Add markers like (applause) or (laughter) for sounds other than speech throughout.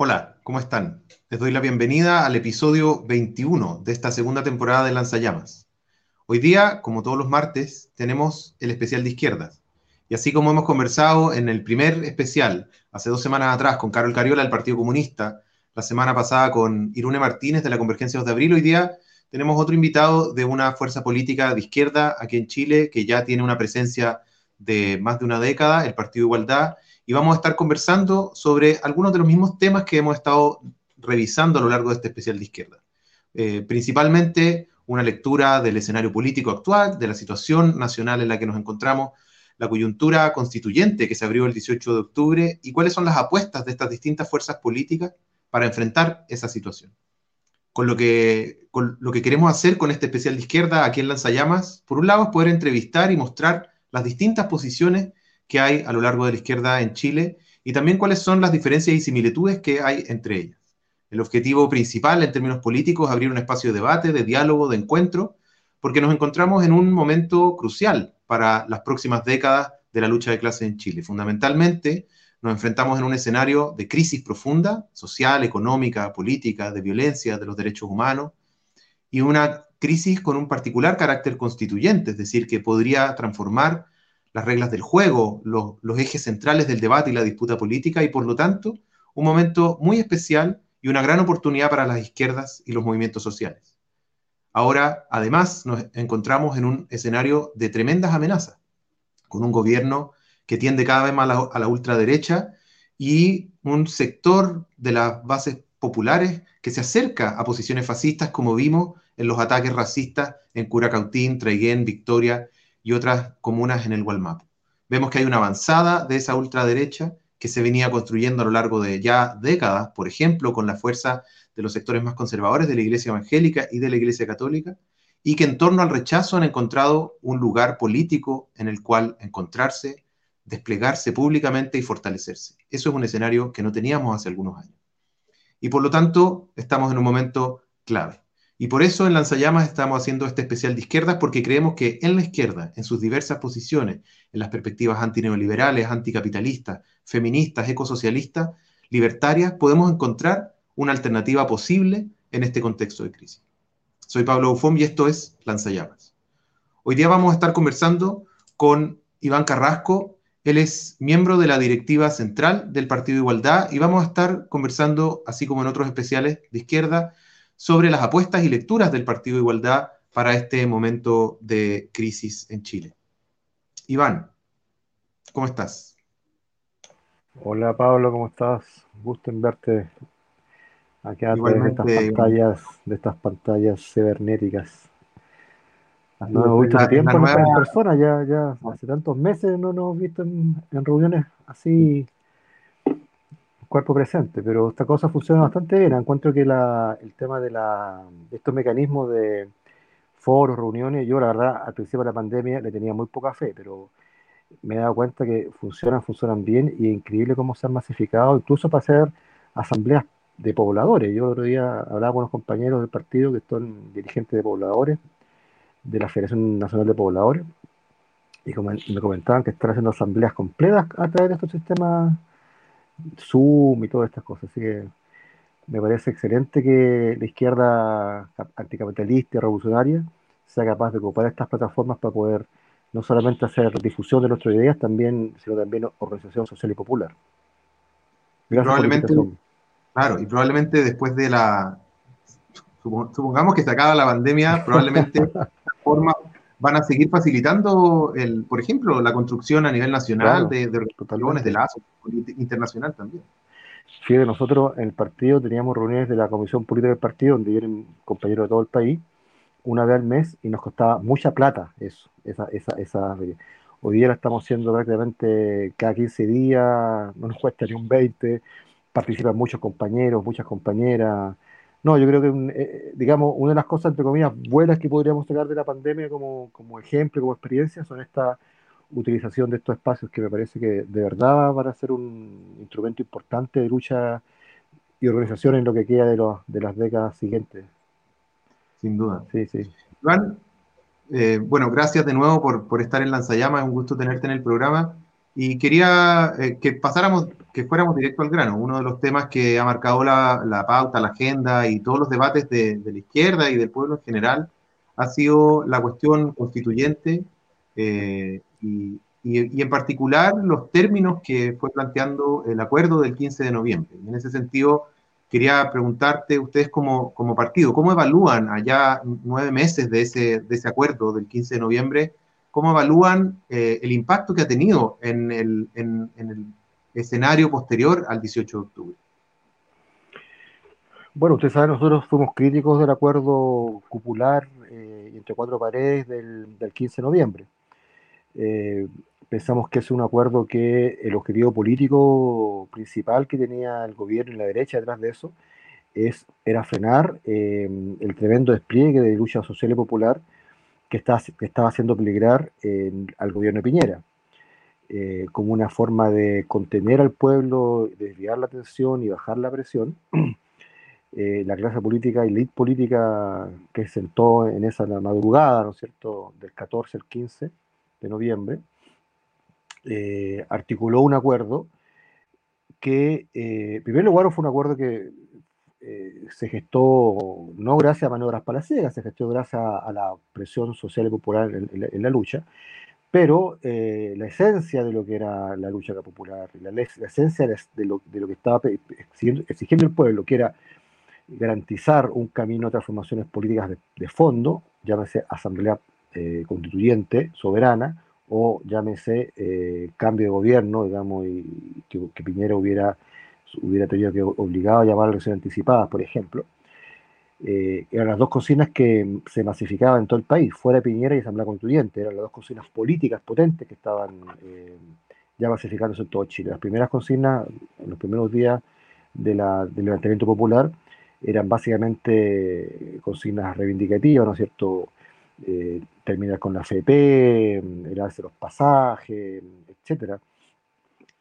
Hola, ¿cómo están? Les doy la bienvenida al episodio 21 de esta segunda temporada de Lanzallamas. Hoy día, como todos los martes, tenemos el especial de izquierdas. Y así como hemos conversado en el primer especial, hace dos semanas atrás, con Carol Cariola del Partido Comunista, la semana pasada con Irune Martínez de la Convergencia 2 de Abril, hoy día tenemos otro invitado de una fuerza política de izquierda aquí en Chile que ya tiene una presencia de más de una década, el Partido Igualdad, y vamos a estar conversando sobre algunos de los mismos temas que hemos estado revisando a lo largo de este especial de izquierda. Eh, principalmente una lectura del escenario político actual, de la situación nacional en la que nos encontramos, la coyuntura constituyente que se abrió el 18 de octubre y cuáles son las apuestas de estas distintas fuerzas políticas para enfrentar esa situación. Con lo que, con lo que queremos hacer con este especial de izquierda aquí en Lanzallamas, por un lado es poder entrevistar y mostrar las distintas posiciones que hay a lo largo de la izquierda en Chile y también cuáles son las diferencias y similitudes que hay entre ellas. El objetivo principal en términos políticos es abrir un espacio de debate, de diálogo, de encuentro, porque nos encontramos en un momento crucial para las próximas décadas de la lucha de clases en Chile. Fundamentalmente, nos enfrentamos en un escenario de crisis profunda, social, económica, política, de violencia de los derechos humanos, y una crisis con un particular carácter constituyente, es decir, que podría transformar las reglas del juego, los, ejes centrales del debate y la disputa política, y por lo tanto, un momento muy especial y una gran oportunidad para las izquierdas y los movimientos sociales. Ahora, además, nos encontramos en un escenario de tremendas amenazas, con un gobierno que tiende cada vez más a la, a la ultraderecha y un sector de las bases populares que se acerca a posiciones fascistas, como vimos en los ataques racistas en Curacautín, Traiguén, Victoria y otras comunas en el Gualmapu. Vemos que hay una avanzada de esa ultraderecha que se venía construyendo a lo largo de ya décadas, por ejemplo, con la fuerza de los sectores más conservadores de la Iglesia Evangélica y de la Iglesia Católica, y que en torno al rechazo han encontrado un lugar político en el cual encontrarse, desplegarse públicamente y fortalecerse. Eso es un escenario que no teníamos hace algunos años. Y por lo tanto, estamos en un momento clave. Y por eso en Lanzallamas estamos haciendo este especial de izquierdas, porque creemos que en la izquierda, en sus diversas posiciones, en las perspectivas antineoliberales, anticapitalistas, feministas, ecosocialistas, libertarias, podemos encontrar una alternativa posible en este contexto de crisis. Soy Pablo Bufón y esto es Lanzallamas. Hoy día vamos a estar conversando con Iván Carrasco. Él es miembro de la directiva central del Partido Igualdad y vamos a estar conversando, así como en otros especiales de izquierda, sobre las apuestas y lecturas del Partido de Igualdad para este momento de crisis en Chile. Iván, ¿cómo estás? Hola Pablo, ¿cómo estás? Gusto en verte aquí a través de estas pantallas, de estas pantallas cibernéticas. No visto hace tiempo nueva... en persona, ya, ya hace tantos meses no nos hemos visto en, en reuniones así cuerpo presente, pero esta cosa funciona bastante bien. Encuentro que la, el tema de, la, estos mecanismos de foros, reuniones, yo la verdad al principio de la pandemia le tenía muy poca fe, pero me he dado cuenta que funcionan, funcionan bien y es increíble cómo se han masificado, incluso para hacer asambleas de pobladores. Yo otro día hablaba con unos compañeros del partido que son dirigentes de pobladores, de la Federación Nacional de Pobladores, y me comentaban que están haciendo asambleas completas a través de estos sistemas Zoom y todas estas cosas. Así que me parece excelente que la izquierda anticapitalista y revolucionaria sea capaz de ocupar estas plataformas para poder no solamente hacer difusión de nuestras ideas, también, sino también organización social y popular. probablemente, claro, y probablemente después de la, supongamos que se acaba la pandemia, probablemente (laughs) forma van a seguir facilitando, el, por ejemplo, la construcción a nivel nacional de, de organizaciones de lazo internacional también. Fíjate, nosotros en el partido teníamos reuniones de la Comisión Política del Partido, donde vienen compañeros de todo el país, una vez al mes, y nos costaba mucha plata eso, esa, esa, esa. Hoy día la estamos haciendo prácticamente cada 15 días, no nos cuesta ni un 20, participan muchos compañeros, muchas compañeras, no, yo creo que, eh, eh, digamos, una de las cosas, entre comillas, buenas que podríamos sacar de la pandemia como, como ejemplo, como experiencia, son esta utilización de estos espacios que me parece que de verdad van a ser un instrumento importante de lucha y organización en lo que queda de, los, de las décadas siguientes. Sin duda. Sí, sí. Iván, eh, bueno, gracias de nuevo por, por estar en Lanzallamas, es un gusto tenerte en el programa. Y quería eh, que pasáramos, que fuéramos directo al grano. Uno de los temas que ha marcado la, pauta, la agenda y todos los debates de, la izquierda y del pueblo en general ha sido la cuestión constituyente eh, y, y, en particular los términos que fue planteando el acuerdo del 15 de noviembre. en ese sentido, quería preguntarte, ustedes como, como partido, ¿cómo evalúan allá nueve meses de ese, de ese acuerdo del 15 de noviembre? ¿Cómo evalúan eh, el impacto que ha tenido en el, en, el, escenario posterior al 18 de octubre? Bueno, usted sabe, nosotros fuimos críticos del acuerdo cupular eh, entre cuatro paredes del, del 15 de noviembre. Eh, pensamos que es un acuerdo que el objetivo político principal que tenía el gobierno y la derecha detrás de eso es, era frenar eh, el tremendo despliegue de lucha social y popular que, está, estaba haciendo peligrar al gobierno de Piñera, eh, como una forma de contener al pueblo, desviar la atención y bajar la presión. (clears throat) la clase política y elite política que se sentó en esa madrugada, ¿no es cierto?, del 14 al 15 de noviembre, eh, articuló un acuerdo que, eh, en primer lugar, fue un acuerdo que eh, se gestó no gracias a maniobras palaciegas, se gestó gracias a, la presión social y popular en, la lucha, pero la esencia de lo que era la lucha popular, la, esencia de lo, de lo, que estaba exigiendo, el pueblo, que era garantizar un camino a transformaciones políticas de, fondo, llámese asamblea constituyente, soberana, o llámese eh, cambio de gobierno, digamos, y que, Piñera hubiera, hubiera tenido que obligado a llamar a elecciones anticipadas, por ejemplo. Eh, eran las dos consignas que se masificaban en todo el país, fuera de Piñera y Asamblea Constituyente, eran las dos consignas políticas potentes que estaban eh, ya masificándose en todo Chile. Las primeras consignas, en los primeros días de del levantamiento popular, eran básicamente consignas reivindicativas, ¿no es cierto? Eh, terminar con la FP, helarse los pasajes, etcétera,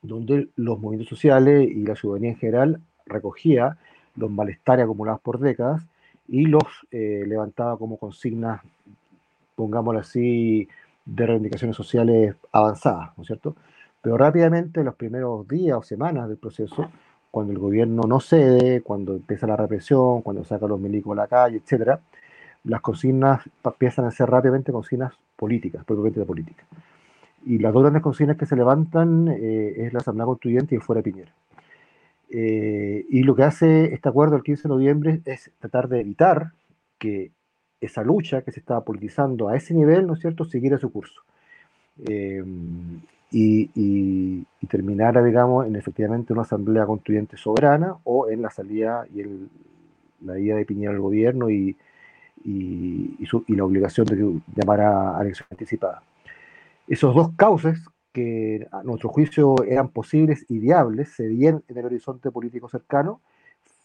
donde los movimientos sociales y la ciudadanía en general recogía los malestares acumulados por décadas y los eh, levantaba como consignas, pongámoslo así, de reivindicaciones sociales avanzadas, ¿no es cierto? Pero rápidamente, en los primeros días o semanas del proceso, cuando el gobierno no cede, cuando empieza la represión, cuando saca los milicos a la calle, etcétera, las consignas empiezan a ser rápidamente consignas políticas, propiamente de política. Y las dos grandes consignas que se levantan eh, es la Asamblea Constituyente y fuera Piñera. Eh, y lo que hace este acuerdo el 15 de noviembre es tratar de evitar que esa lucha que se estaba politizando a ese nivel, ¿no es cierto?, siguiera su curso. Eh, y, y, terminara, digamos, en efectivamente una asamblea constituyente soberana o en la salida y el, la ida de Piñera al gobierno y, y, la obligación de llamar a, elección anticipada. Esos dos causas que a nuestro juicio eran posibles y viables, se veían en el horizonte político cercano,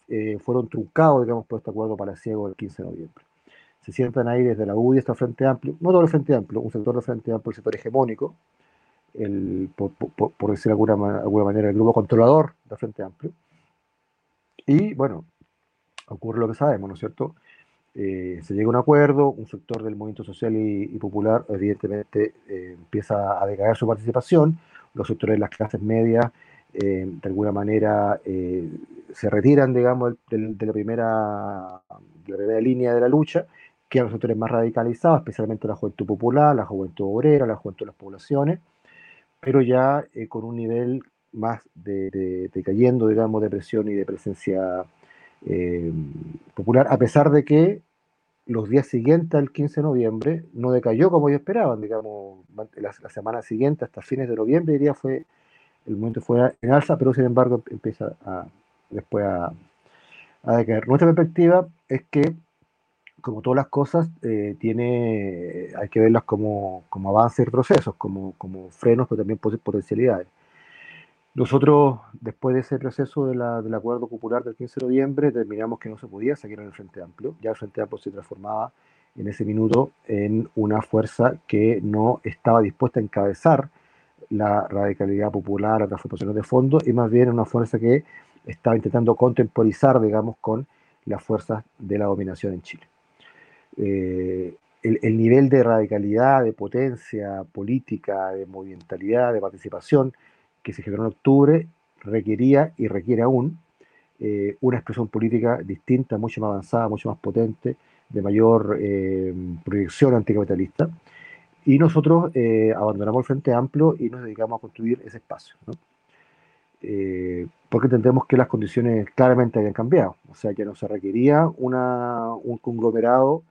eh, fueron truncados, digamos, por este acuerdo palaciego del 15 de noviembre. Se sientan ahí desde la UDI hasta el Frente Amplio, no todo el Frente Amplio, un sector del Frente Amplio, el sector hegemónico, el, por, por, decir de alguna, alguna manera, el grupo controlador del Frente Amplio. Y bueno, ocurre lo que sabemos, ¿no es cierto? Eh, se llega a un acuerdo, un sector del movimiento social y, popular evidentemente eh, empieza a decaer su participación, los sectores de las clases medias eh, de alguna manera se retiran, digamos, de, la primera, de la primera línea de la lucha, quedan los sectores más radicalizados, especialmente la juventud popular, la juventud obrera, la juventud de las poblaciones, pero ya con un nivel más de, de, cayendo, digamos, de presión y de presencia eh, popular, a pesar de que los días siguientes al 15 de noviembre no decayó como ellos esperaban, digamos, la, semana siguiente, hasta fines de noviembre, diría, fue, el momento fue en alza, pero sin embargo empieza a, después a, decaer. Nuestra perspectiva es que, como todas las cosas, eh, tiene, hay que verlas como, como avances y procesos, como, como frenos, pero también potencialidades. Nosotros, después de ese proceso de la, del acuerdo popular del 15 de noviembre, determinamos que no se podía seguir en el Frente Amplio. Ya el Frente Amplio se transformaba en ese minuto en una fuerza que no estaba dispuesta a encabezar la radicalidad popular, la transformación de fondo, y más bien una fuerza que estaba intentando contemporizar, digamos, con las fuerzas de la dominación en Chile. Eh, el, nivel de radicalidad, de potencia política, de movimentalidad, de participación que se generó en octubre requería y requiere aún eh, una expresión política distinta, mucho más avanzada, mucho más potente, de mayor eh, proyección anticapitalista. Y nosotros eh, abandonamos el Frente Amplio y nos dedicamos a construir ese espacio. porque entendemos que las condiciones claramente habían cambiado. O sea, que no se requería una, un conglomerado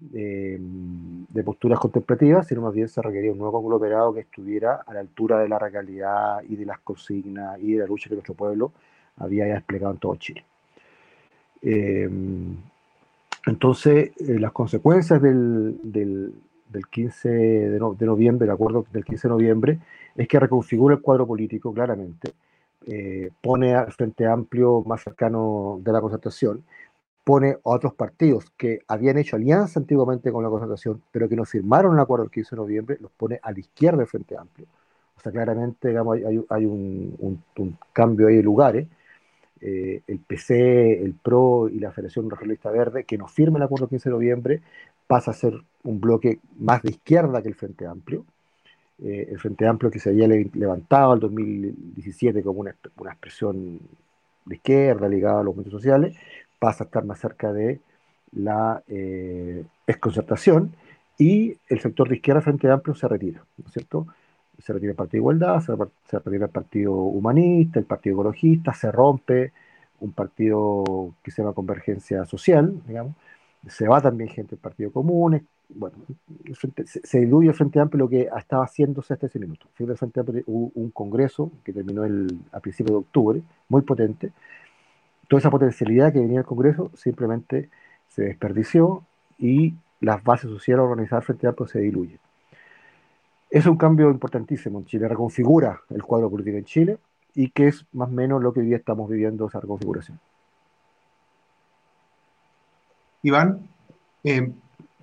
de posturas contemplativas, sino más bien se requería un nuevo conglomerado que estuviera a la altura de la realidad y de las consignas y de la lucha que nuestro pueblo había ya desplegado en todo Chile. Eh, entonces, eh, las consecuencias del, del, 15 de, noviembre, el acuerdo del 15 de noviembre, es que reconfigura el cuadro político claramente, eh, pone al Frente Amplio más cercano de la concertación, pone a otros partidos que habían hecho alianza antiguamente con la concertación, pero que no firmaron el acuerdo del 15 de noviembre, los pone a la izquierda del Frente Amplio. O sea, claramente hay, un, cambio ahí de lugares. Eh, el PC, el PRO y la Federación Regionalista Verde, que no firma el acuerdo del 15 de noviembre, pasa a ser un bloque más de izquierda que el Frente Amplio. Eh, el Frente Amplio que se había levantado en 2017 como una, expresión de izquierda ligada a los movimientos sociales, pasa a estar más cerca de la eh, y el sector de izquierda Frente Amplio se retira, ¿no es cierto? Se retira el Partido Igualdad, se, retira el Partido Humanista, el Partido Ecologista, se rompe un partido que se llama Convergencia Social, digamos, se va también gente del Partido Común, bueno, se, diluye el Frente Amplio lo que estaba haciéndose hasta ese minuto. El Frente Amplio hubo un congreso que terminó el, a principios de octubre, muy potente, toda esa potencialidad que venía del Congreso simplemente se desperdició y las bases sociales organizadas frente a Amplio se diluyen. Es un cambio importantísimo en Chile, reconfigura el cuadro político en Chile y que es más o menos lo que hoy día estamos viviendo esa reconfiguración. Iván, eh,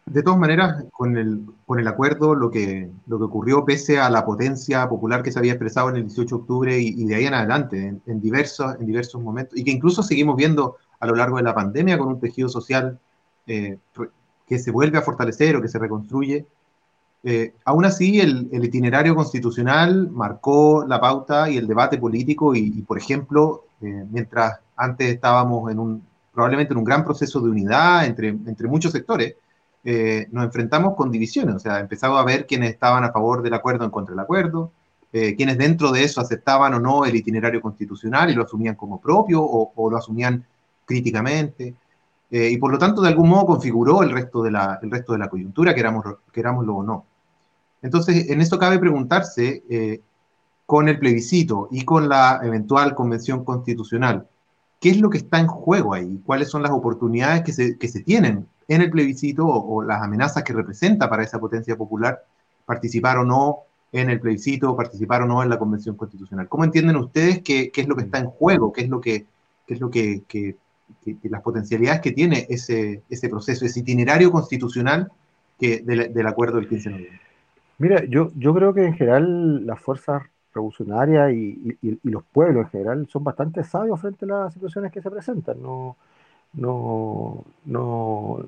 de todas maneras, con el, con el acuerdo, lo que, lo que ocurrió, pese a la potencia popular que se había expresado en el 18 de octubre y, de ahí en adelante, en, diversos, en diversos momentos, y que incluso seguimos viendo a lo largo de la pandemia con un tejido social eh, que se vuelve a fortalecer o que se reconstruye, eh, aún así el, itinerario constitucional marcó la pauta y el debate político y, por ejemplo, eh, mientras antes estábamos en un, probablemente en un gran proceso de unidad entre, entre muchos sectores, eh, nos enfrentamos con divisiones, o sea, empezaba a ver quienes estaban a favor del acuerdo en contra del acuerdo, eh, quienes dentro de eso aceptaban o no el itinerario constitucional y lo asumían como propio o, lo asumían críticamente, eh, y por lo tanto de algún modo configuró el resto de la, el resto de la coyuntura, queramos, querámoslo o no. Entonces, en esto cabe preguntarse, con el plebiscito y con la eventual convención constitucional, ¿qué es lo que está en juego ahí? ¿Cuáles son las oportunidades que se, que se tienen en el plebiscito o, las amenazas que representa para esa potencia popular participar o no en el plebiscito, participar o no en la convención constitucional. ¿Cómo entienden ustedes qué, es lo que está en juego? ¿Qué es lo que, qué es lo que, las potencialidades que tiene ese, ese proceso, ese itinerario constitucional que, del, acuerdo del 15 de noviembre? Mira, yo, yo creo que en general las fuerzas revolucionarias y, y, y, los pueblos en general son bastante sabios frente a las situaciones que se presentan. No, no, no,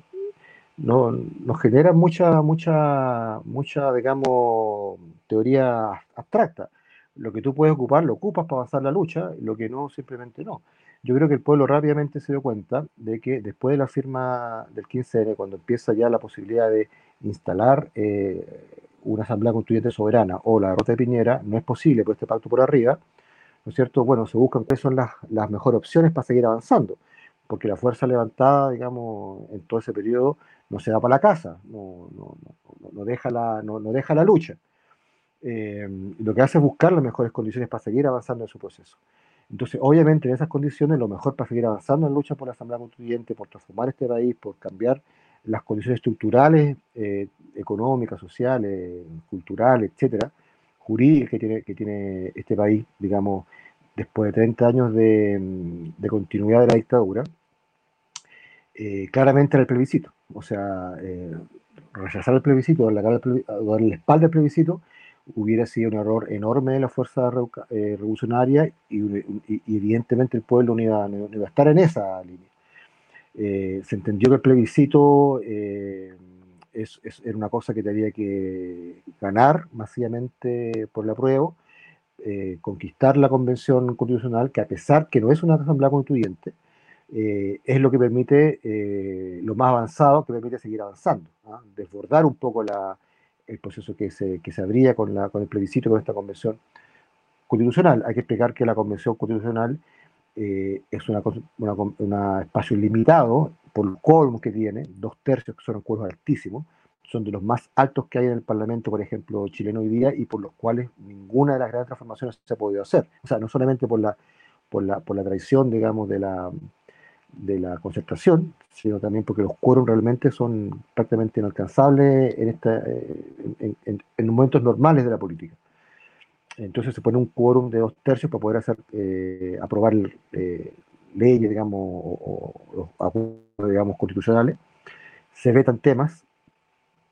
no, nos genera mucha, mucha, mucha, digamos, teoría abstracta. Lo que tú puedes ocupar, lo ocupas para avanzar la lucha, lo que no, simplemente no. Yo creo que el pueblo rápidamente se dio cuenta de que después de la firma del 15N, cuando empieza ya la posibilidad de instalar eh, una asamblea constituyente soberana o la derrota de Piñera, no es posible por este pacto por arriba, ¿no es cierto? Bueno, se buscan cuáles son las, las mejores opciones para seguir avanzando porque la fuerza levantada, digamos, en todo ese periodo no se da para la casa, no, no, no, deja, la, no, deja la lucha. Eh, lo que hace es buscar las mejores condiciones para seguir avanzando en su proceso. Entonces, obviamente, en esas condiciones, lo mejor para seguir avanzando en lucha por la Asamblea Constituyente, por transformar este país, por cambiar las condiciones estructurales, eh, económicas, sociales, culturales, etcétera, jurídicas que tiene, que tiene este país, digamos, después de 30 años de, de continuidad de la dictadura, eh, claramente era el plebiscito. O sea, eh, rechazar el plebiscito, darle la, espalda al plebiscito, hubiera sido un error enorme de la fuerza eh, revolucionaria y, evidentemente el pueblo no iba, a estar en esa línea. se entendió que el plebiscito es, era una cosa que tenía que ganar masivamente por la prueba, conquistar la convención constitucional, que a pesar que no es una asamblea constituyente, eh, es lo que permite, eh, lo más avanzado, que permite seguir avanzando, ¿ah? desbordar un poco la, el proceso que se, que se abría con, la, con el plebiscito, con esta convención constitucional. Hay que explicar que la convención constitucional es un espacio limitado por el quórum que tiene, dos tercios que son quórum altísimo, son de los más altos que hay en el Parlamento, por ejemplo, chileno hoy día, y por los cuales ninguna de las grandes transformaciones se ha podido hacer. O sea, no solamente por la, por la, por la traición, digamos, de la, de la concertación, sino también porque los quórum realmente son prácticamente inalcanzables en, esta, eh, en, momentos normales de la política. Entonces se pone un quórum de dos tercios para poder hacer, eh, aprobar eh, leyes, digamos, o, los acuerdos, digamos, constitucionales. Se vetan temas,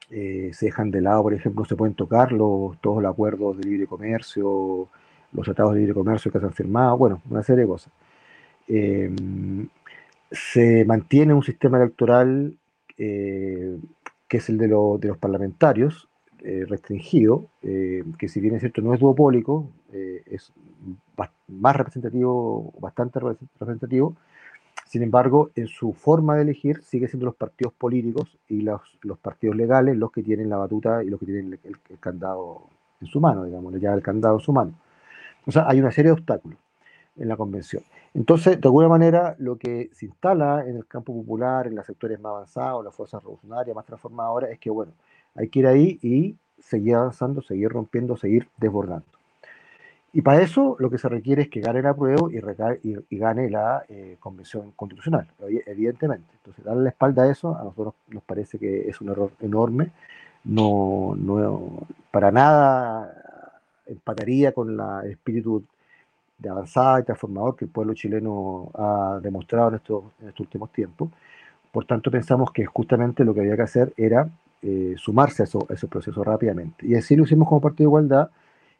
se dejan de lado, por ejemplo, se pueden tocar los, todos los acuerdos de libre comercio, los tratados de libre comercio que se han firmado, bueno, una serie de cosas se mantiene un sistema electoral eh, que es el de, los parlamentarios, eh, restringido, eh, que si bien es cierto no es duopólico, es más representativo, bastante representativo, sin embargo, en su forma de elegir sigue siendo los partidos políticos y los, los partidos legales los que tienen la batuta y los que tienen el, candado en su mano, digamos, le el candado en su mano. O sea, hay una serie de obstáculos en la convención. Entonces, de alguna manera, lo que se instala en el campo popular, en los sectores más avanzados, las fuerzas revolucionarias más transformadoras, es que, bueno, hay que ir ahí y seguir avanzando, seguir rompiendo, seguir desbordando. Y para eso lo que se requiere es que gane la prueba y, y, gane la eh, convención constitucional, evidentemente. Entonces, darle la espalda a eso, a nosotros nos parece que es un error enorme. No, no para nada empataría con la, el espíritu de avanzada y transformador que el pueblo chileno ha demostrado en estos, últimos tiempos. Por tanto, pensamos que justamente lo que había que hacer era eh, sumarse a, eso, ese proceso rápidamente. Y así lo hicimos como Partido de Igualdad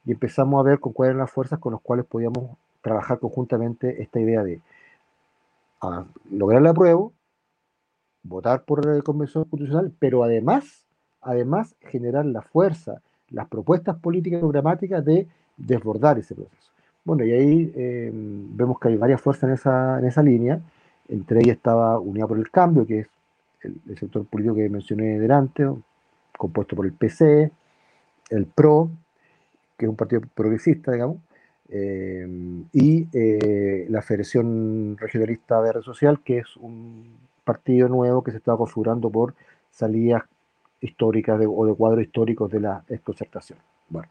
y empezamos a ver con cuáles eran las fuerzas con las cuales podíamos trabajar conjuntamente esta idea de lograr el apruebo, votar por la Convención Constitucional, pero además, además generar la fuerza, las propuestas políticas y programáticas de desbordar ese proceso. Bueno, y ahí eh, vemos que hay varias fuerzas en esa, en esa línea. Entre ellas estaba Unidad por el Cambio, que es el, sector político que mencioné delante, compuesto por el PC, el PRO, que es un partido progresista, digamos, eh, y eh, la Federación Regionalista Verde Social, que es un partido nuevo que se estaba configurando por salidas históricas o de cuadros históricos de la desconcertación. Bueno,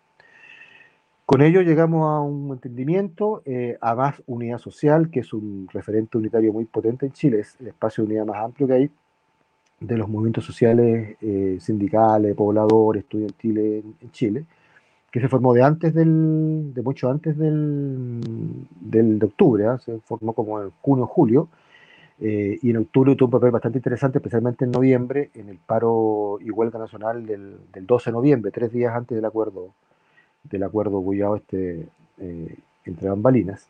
con ello llegamos a un entendimiento, eh, a más unidad social, que es un referente unitario muy potente en Chile, es el espacio de unidad más amplio que hay de los movimientos sociales, eh, sindicales, pobladores, estudiantiles en, Chile, que se formó de antes del, de mucho antes del, del de octubre, ¿ah? se formó como en junio, julio, eh, y en octubre tuvo un papel bastante interesante, especialmente en noviembre, en el paro y huelga nacional del, del 12 de noviembre, tres días antes del acuerdo del acuerdo Guyao este, eh, entre bambalinas.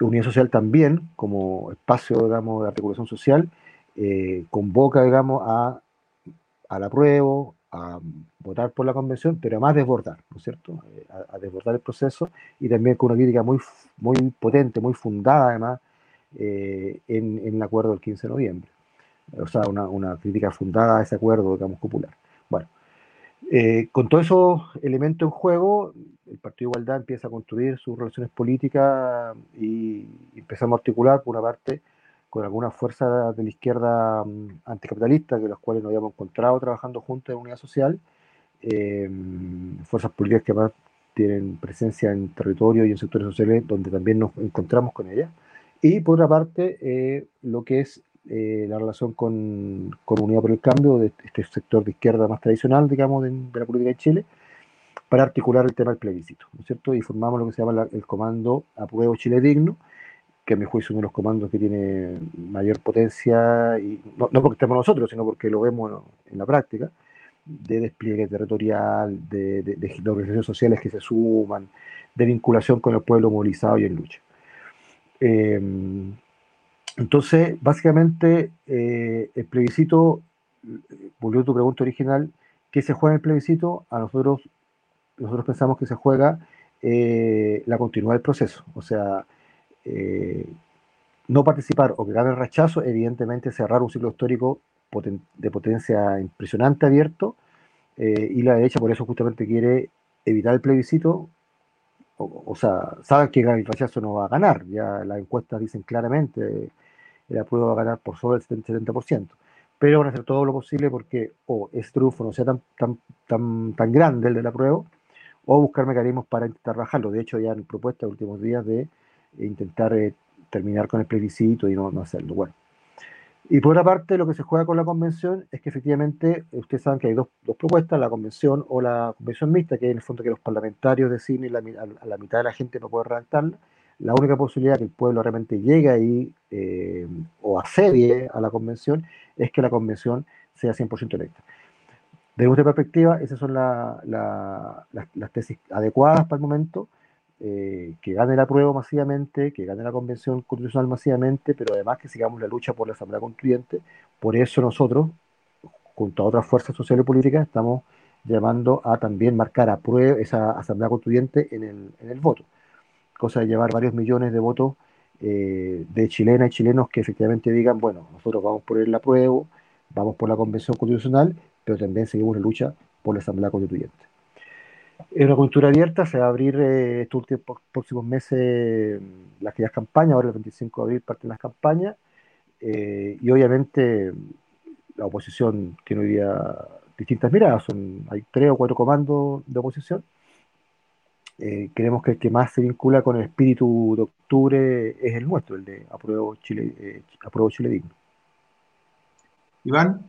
Unidad Social también, como espacio digamos, de articulación social, eh, convoca digamos, a, al apruebo, a votar por la convención, pero además desbordar, ¿no es cierto? Eh, a, desbordar el proceso y también con una crítica muy, muy potente, muy fundada además en, en, el acuerdo del 15 de noviembre. O sea, una, una crítica fundada a ese acuerdo, digamos, popular. Bueno, eh, con todos esos elementos en juego, el Partido Igualdad empieza a construir sus relaciones políticas y empezamos a articular, por una parte, con algunas fuerzas de la izquierda mm, anticapitalista, que las cuales nos habíamos encontrado trabajando juntos en unidad social, eh, fuerzas políticas que además tienen presencia en territorio y en sectores sociales donde también nos encontramos con ellas, y por otra parte, eh, lo que es eh, la relación con, con, Unidad por el Cambio, de este sector de izquierda más tradicional, digamos, de, la política de Chile, para articular el tema del plebiscito, ¿no es cierto? Y formamos lo que se llama el comando Apruebo Chile Digno, que a mi juicio es uno de los comandos que tiene mayor potencia, y no, porque estemos nosotros, sino porque lo vemos en la práctica, de despliegue territorial, de, de, de, organizaciones sociales que se suman, de vinculación con el pueblo movilizado y en lucha. Eh, entonces, básicamente, eh, el plebiscito volviendo a tu pregunta original, ¿qué se juega en el plebiscito? A nosotros, nosotros pensamos que se juega eh, la continuidad del proceso. O sea, eh, no participar o que gane el rechazo, evidentemente cerrar un ciclo histórico de potencia impresionante abierto, eh, y la derecha por eso justamente quiere evitar el plebiscito, o, sea, saben que el rechazo no va a ganar, ya las encuestas dicen claramente, el apruebo va a ganar por sobre el 70%, pero van a hacer todo lo posible porque o ese triunfo no sea tan, tan, tan, tan grande el del apruebo, o buscar mecanismos para intentar bajarlo. De hecho, ya han propuesto en los últimos días de intentar eh, terminar con el plebiscito y no, hacerlo. Bueno. Y por otra parte, lo que se juega con la convención es que efectivamente, ustedes saben que hay dos, dos propuestas, la convención o la convención mixta, que es en el fondo que los parlamentarios deciden la, a la mitad de la gente no puede redactarla. La única posibilidad que el pueblo realmente llegue ahí eh, o asedie a la convención es que la convención sea 100% electa. Desde nuestra perspectiva, esas son las tesis adecuadas para el momento. Eh, que gane la prueba masivamente, que gane la convención constitucional masivamente, pero además que sigamos la lucha por la Asamblea Constituyente. Por eso nosotros, junto a otras fuerzas sociales y políticas, estamos llamando a también marcar a prueba esa Asamblea Constituyente en en el voto. Cosa de llevar varios millones de votos eh, de chilenas y chilenos que efectivamente digan, bueno, nosotros vamos por el apruebo, vamos por la convención constitucional, pero también seguimos la lucha por la Asamblea Constituyente. En una cultura abierta se va a abrir eh, estos últimos próximos meses mm, las aquellas campañas, ahora el 25 de abril parten las campañas, eh, y obviamente la oposición tiene hoy día distintas miradas, son, hay tres o cuatro comandos de oposición. Eh, creemos que el que más se vincula con el espíritu de octubre es el nuestro, el de Apruebo Chile, Apruebo Chile Digno. Iván,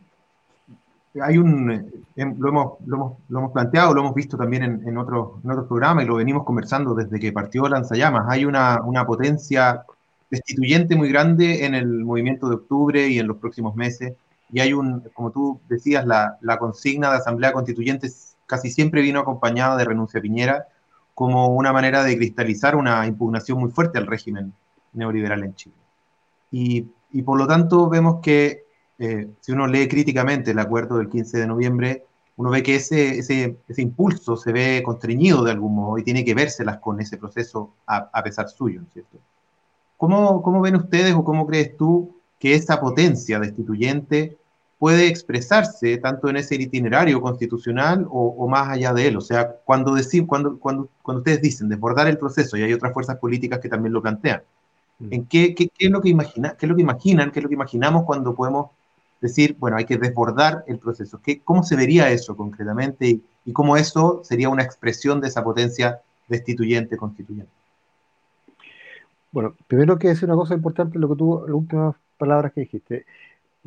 hay un, eh, lo, hemos, lo, hemos, planteado, lo hemos visto también en, en, otros, en otros programas y lo venimos conversando desde que partió Lanzallamas. Hay una, una potencia destituyente muy grande en el movimiento de octubre y en los próximos meses. Y hay un, como tú decías, la, la consigna de Asamblea Constituyente casi siempre vino acompañada de renuncia a Piñera como una manera de cristalizar una impugnación muy fuerte al régimen neoliberal en Chile. Y, y por lo tanto vemos que eh, si uno lee críticamente el acuerdo del 15 de noviembre, uno ve que ese, ese, ese, impulso se ve constreñido de algún modo y tiene que vérselas con ese proceso a, a pesar suyo, ¿cierto? ¿Cómo, ¿Cómo, ven ustedes o cómo crees tú que esa potencia destituyente puede expresarse tanto en ese itinerario constitucional o, o más allá de él? O sea, cuando, decir, cuando, cuando, cuando ustedes dicen desbordar el proceso, y hay otras fuerzas políticas que también lo plantean, mm. ¿en qué, qué, qué es lo que imagina, qué es lo que imaginan, qué es lo que imaginamos cuando podemos decir, bueno, hay que desbordar el proceso. ¿Qué, ¿Cómo se vería eso concretamente y, y, cómo eso sería una expresión de esa potencia destituyente, constituyente? Bueno, primero que decir una cosa importante, lo que tú, las últimas palabras que dijiste.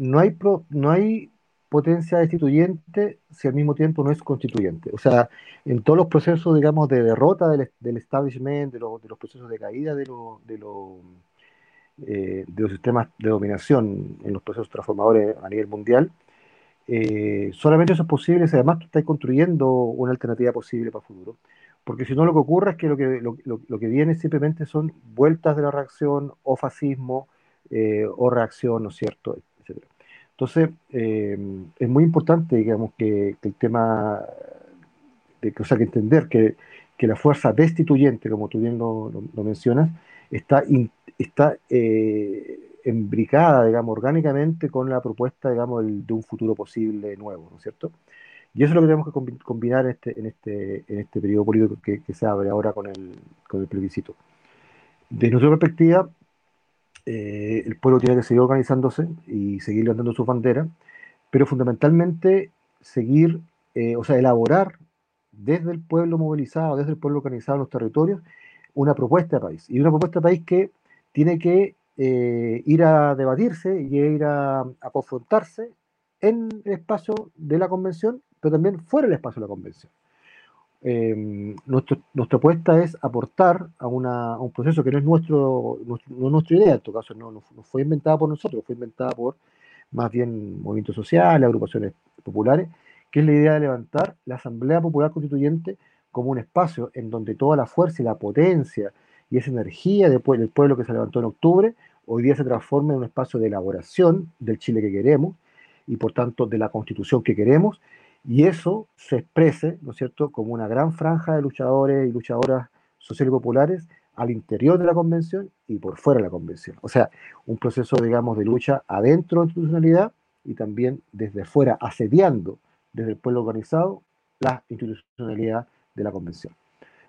No hay, pro, no hay potencia destituyente si al mismo tiempo no es constituyente. O sea, en todos los procesos, digamos, de derrota del, del establishment, de, lo, de, los procesos de caída de, lo, eh, de los sistemas de dominación en los procesos transformadores a nivel mundial, eh, solamente eso es posible si además tú estás construyendo una alternativa posible para el futuro. Porque si no, lo que ocurre es que lo que, lo, lo que viene simplemente son vueltas de la reacción o fascismo eh, o reacción, ¿no es cierto? Entonces, eh, es muy importante, digamos, que, el tema, que, o sea, que entender que, la fuerza destituyente, como tú bien lo, mencionas, está está eh, embricada, digamos, orgánicamente con la propuesta, digamos, de un futuro posible nuevo, ¿no es cierto? Y eso es lo que tenemos que combinar en este, en este, en este periodo político que, que se abre ahora con el, con el plebiscito. Desde nuestra perspectiva, eh, el pueblo tiene que seguir organizándose y seguir levantando su bandera, pero fundamentalmente seguir, eh, o sea, elaborar desde el pueblo movilizado, desde el pueblo organizado en los territorios, una propuesta de país. Y una propuesta de país que tiene que eh, ir a debatirse y ir a, a, confrontarse en el espacio de la convención, pero también fuera del espacio de la convención. Eh, nuestra apuesta es aportar a, un proceso que no es nuestro, no es nuestra idea, en todo caso no, fue inventada por nosotros, fue inventada por más bien movimientos sociales, agrupaciones populares, que es la idea de levantar la Asamblea Popular Constituyente como un espacio en donde toda la fuerza y la potencia y esa energía del pueblo que se levantó en octubre, hoy día se transforma en un espacio de elaboración del Chile que queremos y por tanto de la constitución que queremos, y eso se exprese, ¿no es cierto?, como una gran franja de luchadores y luchadoras sociales y populares al interior de la convención y por fuera de la convención. O sea, un proceso, digamos, de lucha adentro de la institucionalidad y también desde fuera, asediando desde el pueblo organizado la institucionalidad de la convención.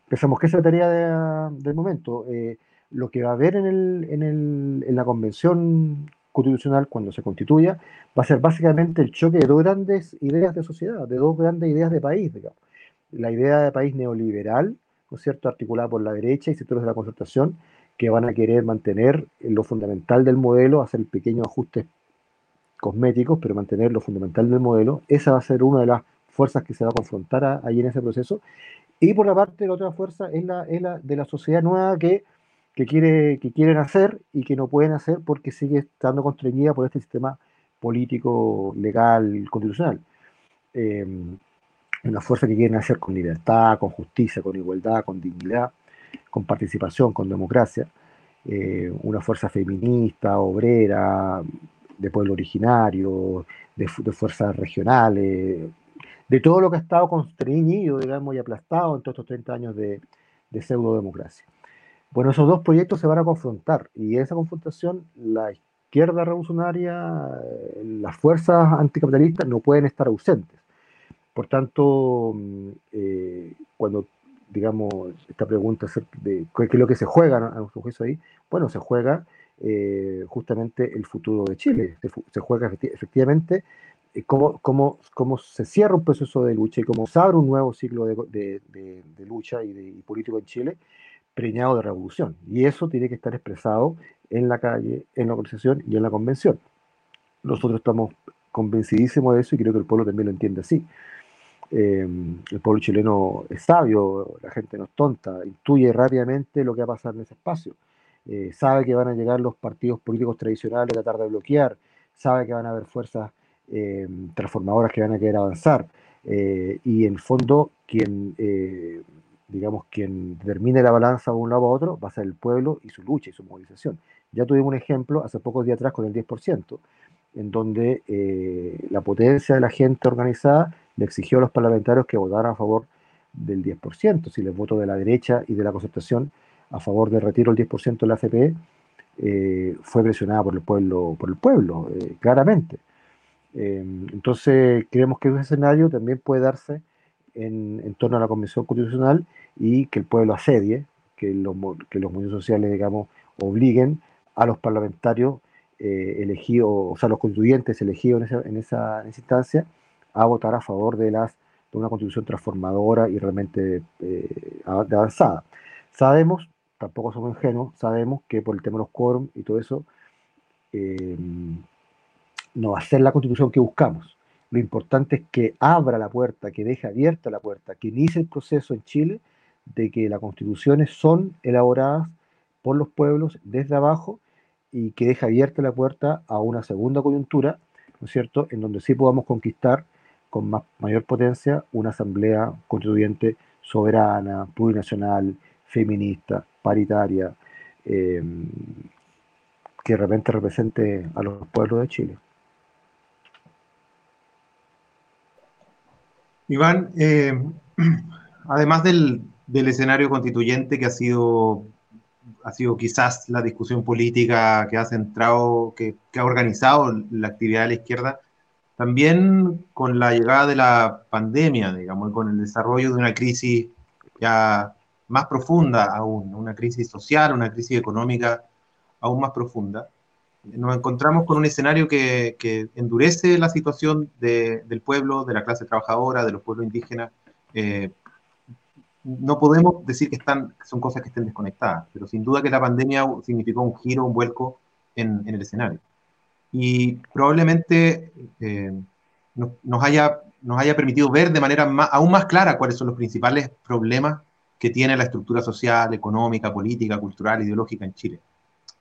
Pensamos que esa es la tarea del momento. Eh, lo que va a haber en, el, en, el, en, la convención constitucional cuando se constituya va a ser básicamente el choque de dos grandes ideas de sociedad, de dos grandes ideas de país, digamos. La idea de país neoliberal, ¿no es cierto?, articulada por la derecha y sectores de la concertación, que van a querer mantener lo fundamental del modelo, hacer pequeños ajustes cosméticos, pero mantener lo fundamental del modelo. Esa va a ser una de las fuerzas que se va a confrontar ahí en ese proceso. Y por la parte, la otra fuerza es la, es la de la sociedad nueva que que, quiere, que quieren hacer y que no pueden hacer porque sigue estando constreñida por este sistema político, legal, constitucional. Eh, una fuerza que quieren hacer con libertad, con justicia, con igualdad, con dignidad, con participación, con democracia. Eh, una fuerza feminista, obrera, de pueblo originario, de, fuerzas regionales, de todo lo que ha estado constreñido, digamos, y aplastado en todos estos 30 años de, de pseudo democracia. Bueno, esos dos proyectos se van a confrontar y esa confrontación la izquierda revolucionaria, las fuerzas anticapitalistas no pueden estar ausentes. Por tanto, mm, eh, cuando digamos esta pregunta de qué es lo que se juega a nuestro juicio ahí, bueno, se juega eh, justamente el futuro de Chile, se, juega efectivamente eh, cómo, cómo, cómo, se cierra un proceso de lucha y cómo se abre un nuevo ciclo de, de, lucha y, de, político en Chile preñado de revolución. Y eso tiene que estar expresado en la calle, en la organización y en la convención. Nosotros estamos convencidísimos de eso y creo que el pueblo también lo entiende así. Eh, el pueblo chileno es sabio, la gente no es tonta, intuye rápidamente lo que va a pasar en ese espacio. Eh, sabe que van a llegar los partidos políticos tradicionales a tratar de bloquear, sabe que van a haber fuerzas eh, transformadoras que van a querer avanzar. y en fondo, quien digamos, quien determine la balanza de un lado a otro va a ser el pueblo y su lucha y su movilización. Ya tuvimos un ejemplo hace pocos días atrás con el 10%, en donde eh, la potencia de la gente organizada le exigió a los parlamentarios que votaran a favor del 10%. Si les voto de la derecha y de la concertación a favor del retiro del 10% de la AFP, eh, fue presionada por el pueblo, por el pueblo eh, claramente. entonces, creemos que ese escenario también puede darse en, torno a la Convención Constitucional y que el pueblo asedie, que los, que los movimientos sociales, digamos, obliguen a los parlamentarios eh, elegidos, o sea, los constituyentes elegidos en esa, en esa, instancia, a votar a favor de, las, de una constitución transformadora y realmente eh, avanzada. Sabemos, tampoco somos ingenuos, sabemos que por el tema de los quórum y todo eso, eh, no va a ser la constitución que buscamos. Lo importante es que abra la puerta, que deje abierta la puerta, que inicie el proceso en Chile de que las constituciones son elaboradas por los pueblos desde abajo y que deje abierta la puerta a una segunda coyuntura, ¿no es cierto?, en donde sí podamos conquistar con más, mayor potencia una asamblea constituyente soberana, plurinacional, feminista, paritaria, eh, que realmente represente a los pueblos de Chile. Iván, eh, (clears throat) además del, escenario constituyente que ha sido, ha sido quizás la discusión política que ha centrado, que, ha organizado la actividad de la izquierda, también con la llegada de la pandemia, digamos, con el desarrollo de una crisis ya más profunda aún, una crisis social, una crisis económica aún más profunda nos encontramos con un escenario que, endurece la situación del pueblo, de la clase trabajadora, de los pueblos indígenas. Eh, no podemos decir que, están, son cosas que estén desconectadas, pero sin duda que la pandemia significó un giro, un vuelco en, el escenario. Y probablemente eh, nos, haya, nos haya permitido ver de manera aún más clara cuáles son los principales problemas que tiene la estructura social, económica, política, cultural, ideológica en Chile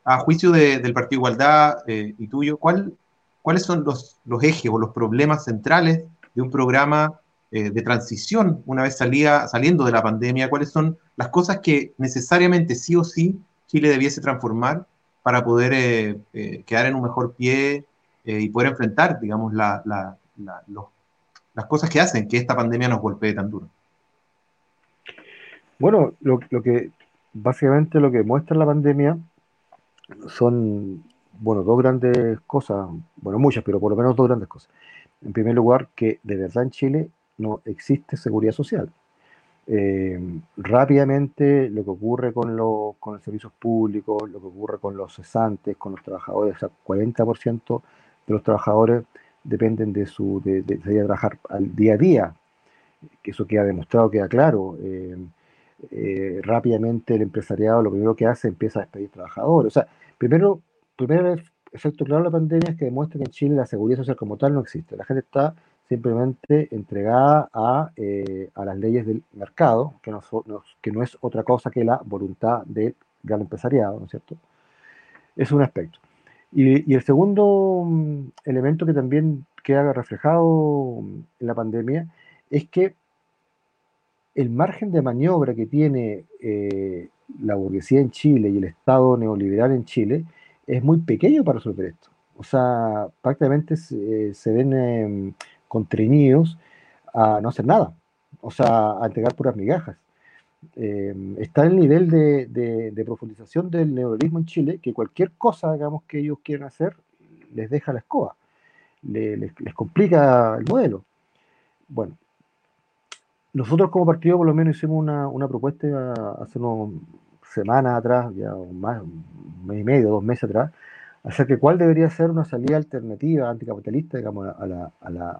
a juicio del Partido Igualdad eh, y tuyo, ¿cuál, ¿cuáles son los, ejes o los problemas centrales de un programa eh, de transición una vez salía, saliendo de la pandemia? ¿Cuáles son las cosas que necesariamente sí o sí Chile debiese transformar para poder eh, quedar en un mejor pie y poder enfrentar, digamos, las cosas que hacen que esta pandemia nos golpee tan duro. Bueno, lo, lo que básicamente lo que muestra la pandemia son, bueno, dos grandes cosas, bueno, muchas, pero por lo menos dos grandes cosas. En primer lugar, que de verdad en Chile no existe seguridad social. Eh, rápidamente lo que ocurre con, los, con servicios públicos, lo que ocurre con los cesantes, con los trabajadores, o sea, 40% de los trabajadores dependen de su de, de, trabajar al día a día, que eso queda demostrado, queda claro. Eh, eh, rápidamente el empresariado lo primero que hace empieza a despedir trabajadores. O sea, primero, primer efecto claro de la pandemia es que demuestra que en Chile la seguridad social como tal no existe. La gente está simplemente entregada a, eh, a las leyes del mercado, que no, que no es otra cosa que la voluntad del gran empresariado, ¿no es cierto? Es un aspecto. Y, el segundo mm, elemento que también queda reflejado en la pandemia es que el margen de maniobra que tiene eh, la burguesía en Chile y el Estado neoliberal en Chile es muy pequeño para resolver esto. O sea, prácticamente se, ven eh, contrañidos a no hacer nada, o sea, a entregar puras migajas. Eh, está el nivel de, profundización del neoliberalismo en Chile que cualquier cosa, digamos, que ellos quieran hacer, les deja la escoba, les, les complica el modelo. Bueno, nosotros como partido por lo menos hicimos una, una propuesta hace unas semanas atrás, ya más, un mes y medio, dos meses atrás, acerca de cuál debería ser una salida alternativa anticapitalista, digamos, a la, a la,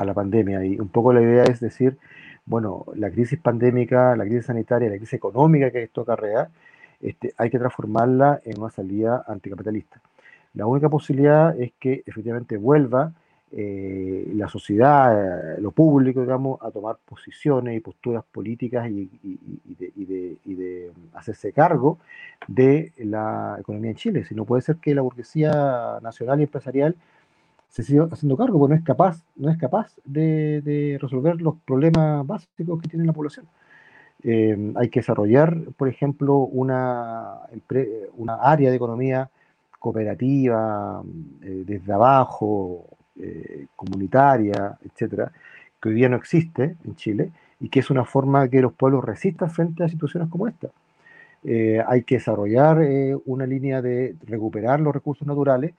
a la pandemia. Y un poco la idea es decir, bueno, la crisis pandémica, la crisis sanitaria, la crisis económica que esto acarrea, este, hay que transformarla en una salida anticapitalista. La única posibilidad es que efectivamente vuelva eh, la sociedad, eh, lo público, digamos, a tomar posiciones y posturas políticas y, de, hacerse cargo de la economía en Chile. Si no puede ser que la burguesía nacional y empresarial se siga haciendo cargo, porque no es capaz, no es capaz de, resolver los problemas básicos que tiene la población. Eh, hay que desarrollar, por ejemplo, una, una área de economía cooperativa desde abajo, eh, comunitaria, etcétera, que hoy día no existe en Chile y que es una forma que los pueblos resistan frente a situaciones como esta. Eh, hay que desarrollar eh, una línea de recuperar los recursos naturales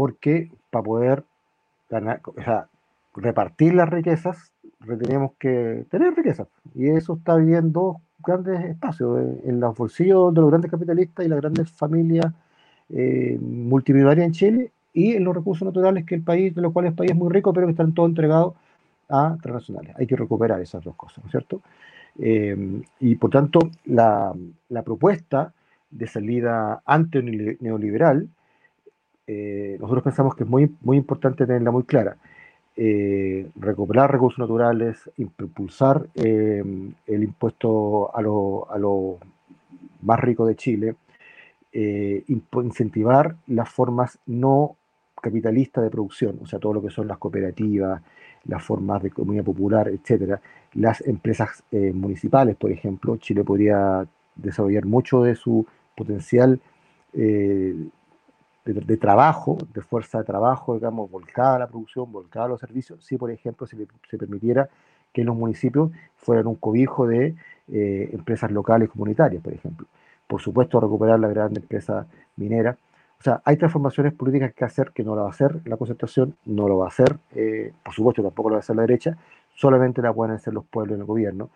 porque para poder ganar, o sea, repartir las riquezas, tenemos que tener riquezas. Y eso está viviendo grandes espacios en los bolsillos de los grandes capitalistas y las grandes familias multimillonarias en Chile y en los recursos naturales que el país, de los cuales el país es muy rico, pero que están todos entregados a transnacionales. Hay que recuperar esas dos cosas, ¿no es cierto? Eh, y por tanto, la, la, propuesta de salida anti-neoliberal, eh, nosotros pensamos que es muy, muy importante tenerla muy clara. Eh, recuperar recursos naturales, impulsar el impuesto a los a lo más ricos de Chile, incentivar las formas no capitalista de producción, o sea, todo lo que son las cooperativas, las formas de economía popular, etcétera, las empresas eh, municipales, por ejemplo, Chile podría desarrollar mucho de su potencial eh, de, trabajo, de fuerza de trabajo, digamos, volcada a la producción, volcada a los servicios, si, por ejemplo, se, se permitiera que los municipios fueran un cobijo de eh, empresas locales comunitarias, por ejemplo. Por supuesto, recuperar la gran empresa minera, o sea, hay transformaciones políticas que hacer que no lo va a hacer la concertación, no lo va a hacer, eh, por supuesto tampoco lo va a hacer la derecha, solamente la pueden hacer los pueblos en el gobierno.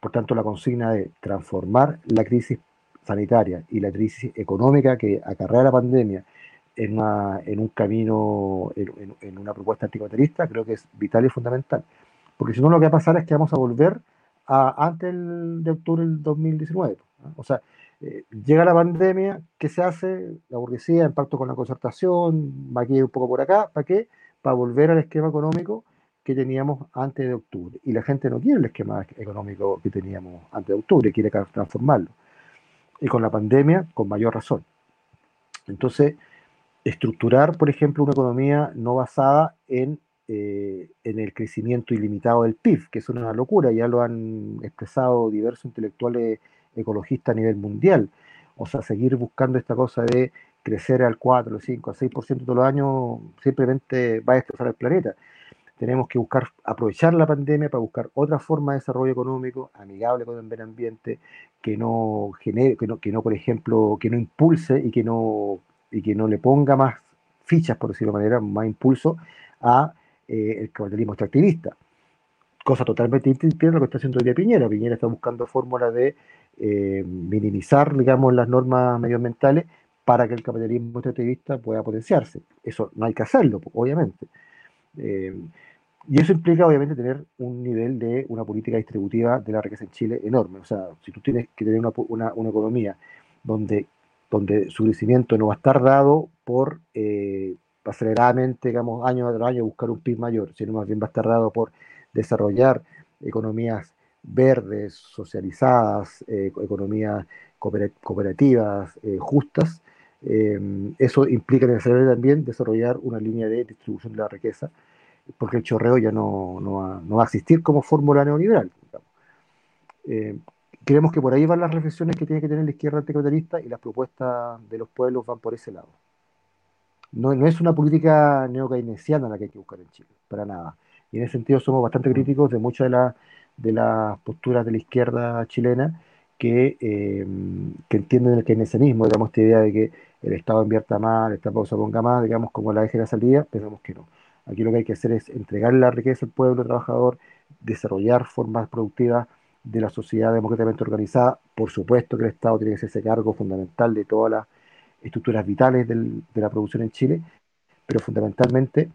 Por tanto, la consigna de transformar la crisis sanitaria y la crisis económica que acarrea la pandemia en, en un camino, en, una propuesta anticapitalista, creo que es vital y fundamental. Porque si no, lo que va a pasar es que vamos a volver a antes de octubre del 2019. O sea, eh, llega la pandemia, ¿qué se hace? La burguesía, en pacto con la concertación, aquí un poco por acá, ¿para qué? Para volver al esquema económico que teníamos antes de octubre. Y la gente no quiere el esquema económico que teníamos antes de octubre, quiere transformarlo. Y con la pandemia, con mayor razón. Entonces, estructurar, por ejemplo, una economía no basada en, eh, en el crecimiento ilimitado del PIB, que es una locura, ya lo han expresado diversos intelectuales ecologista a nivel mundial. O sea, seguir buscando esta cosa de crecer al 4, al 5, al 6% todos los años simplemente va a destrozar el planeta. Tenemos que buscar aprovechar la pandemia para buscar otra forma de desarrollo económico amigable con el medio ambiente, que no genere, que no, que no, por ejemplo, que no impulse y que no, y que no le ponga más fichas, por decirlo de manera, más impulso a eh, el capitalismo extractivista. Cosa totalmente distinta a lo que está haciendo hoy día Piñera. Piñera está buscando fórmulas de eh, minimizar, digamos, las normas medioambientales para que el capitalismo extractivista pueda potenciarse. Eso no hay que hacerlo, obviamente. Eh, y eso implica, obviamente, tener un nivel de una política distributiva de la riqueza en Chile enorme. O sea, si tú tienes que tener una, una, economía donde, donde su crecimiento no va a estar dado por eh, aceleradamente, digamos, año tras año buscar un PIB mayor, sino más bien va a estar dado por desarrollar economías verdes, socializadas, eh, economías cooperativas, eh, justas, eh, eso implica necesariamente también desarrollar una línea de distribución de la riqueza, porque el chorreo ya no, no, va, a existir como fórmula neoliberal. Creemos que por ahí van las reflexiones que tiene que tener la izquierda anticapitalista y las propuestas de los pueblos van por ese lado. No, no es una política neocainesiana la que hay que buscar en Chile, para nada. Y en ese sentido somos bastante críticos de muchas de las de las posturas de la izquierda chilena que, eh, que entienden el keynesianismo, digamos, esta idea de que el Estado invierta más, el Estado se ponga más, digamos, como la eje de la salida, pensamos que no. Aquí lo que hay que hacer es entregar la riqueza al pueblo trabajador, desarrollar formas productivas de la sociedad democráticamente organizada. Por supuesto que el Estado tiene que hacerse cargo fundamental de todas las estructuras vitales del, de la producción en Chile, pero fundamentalmente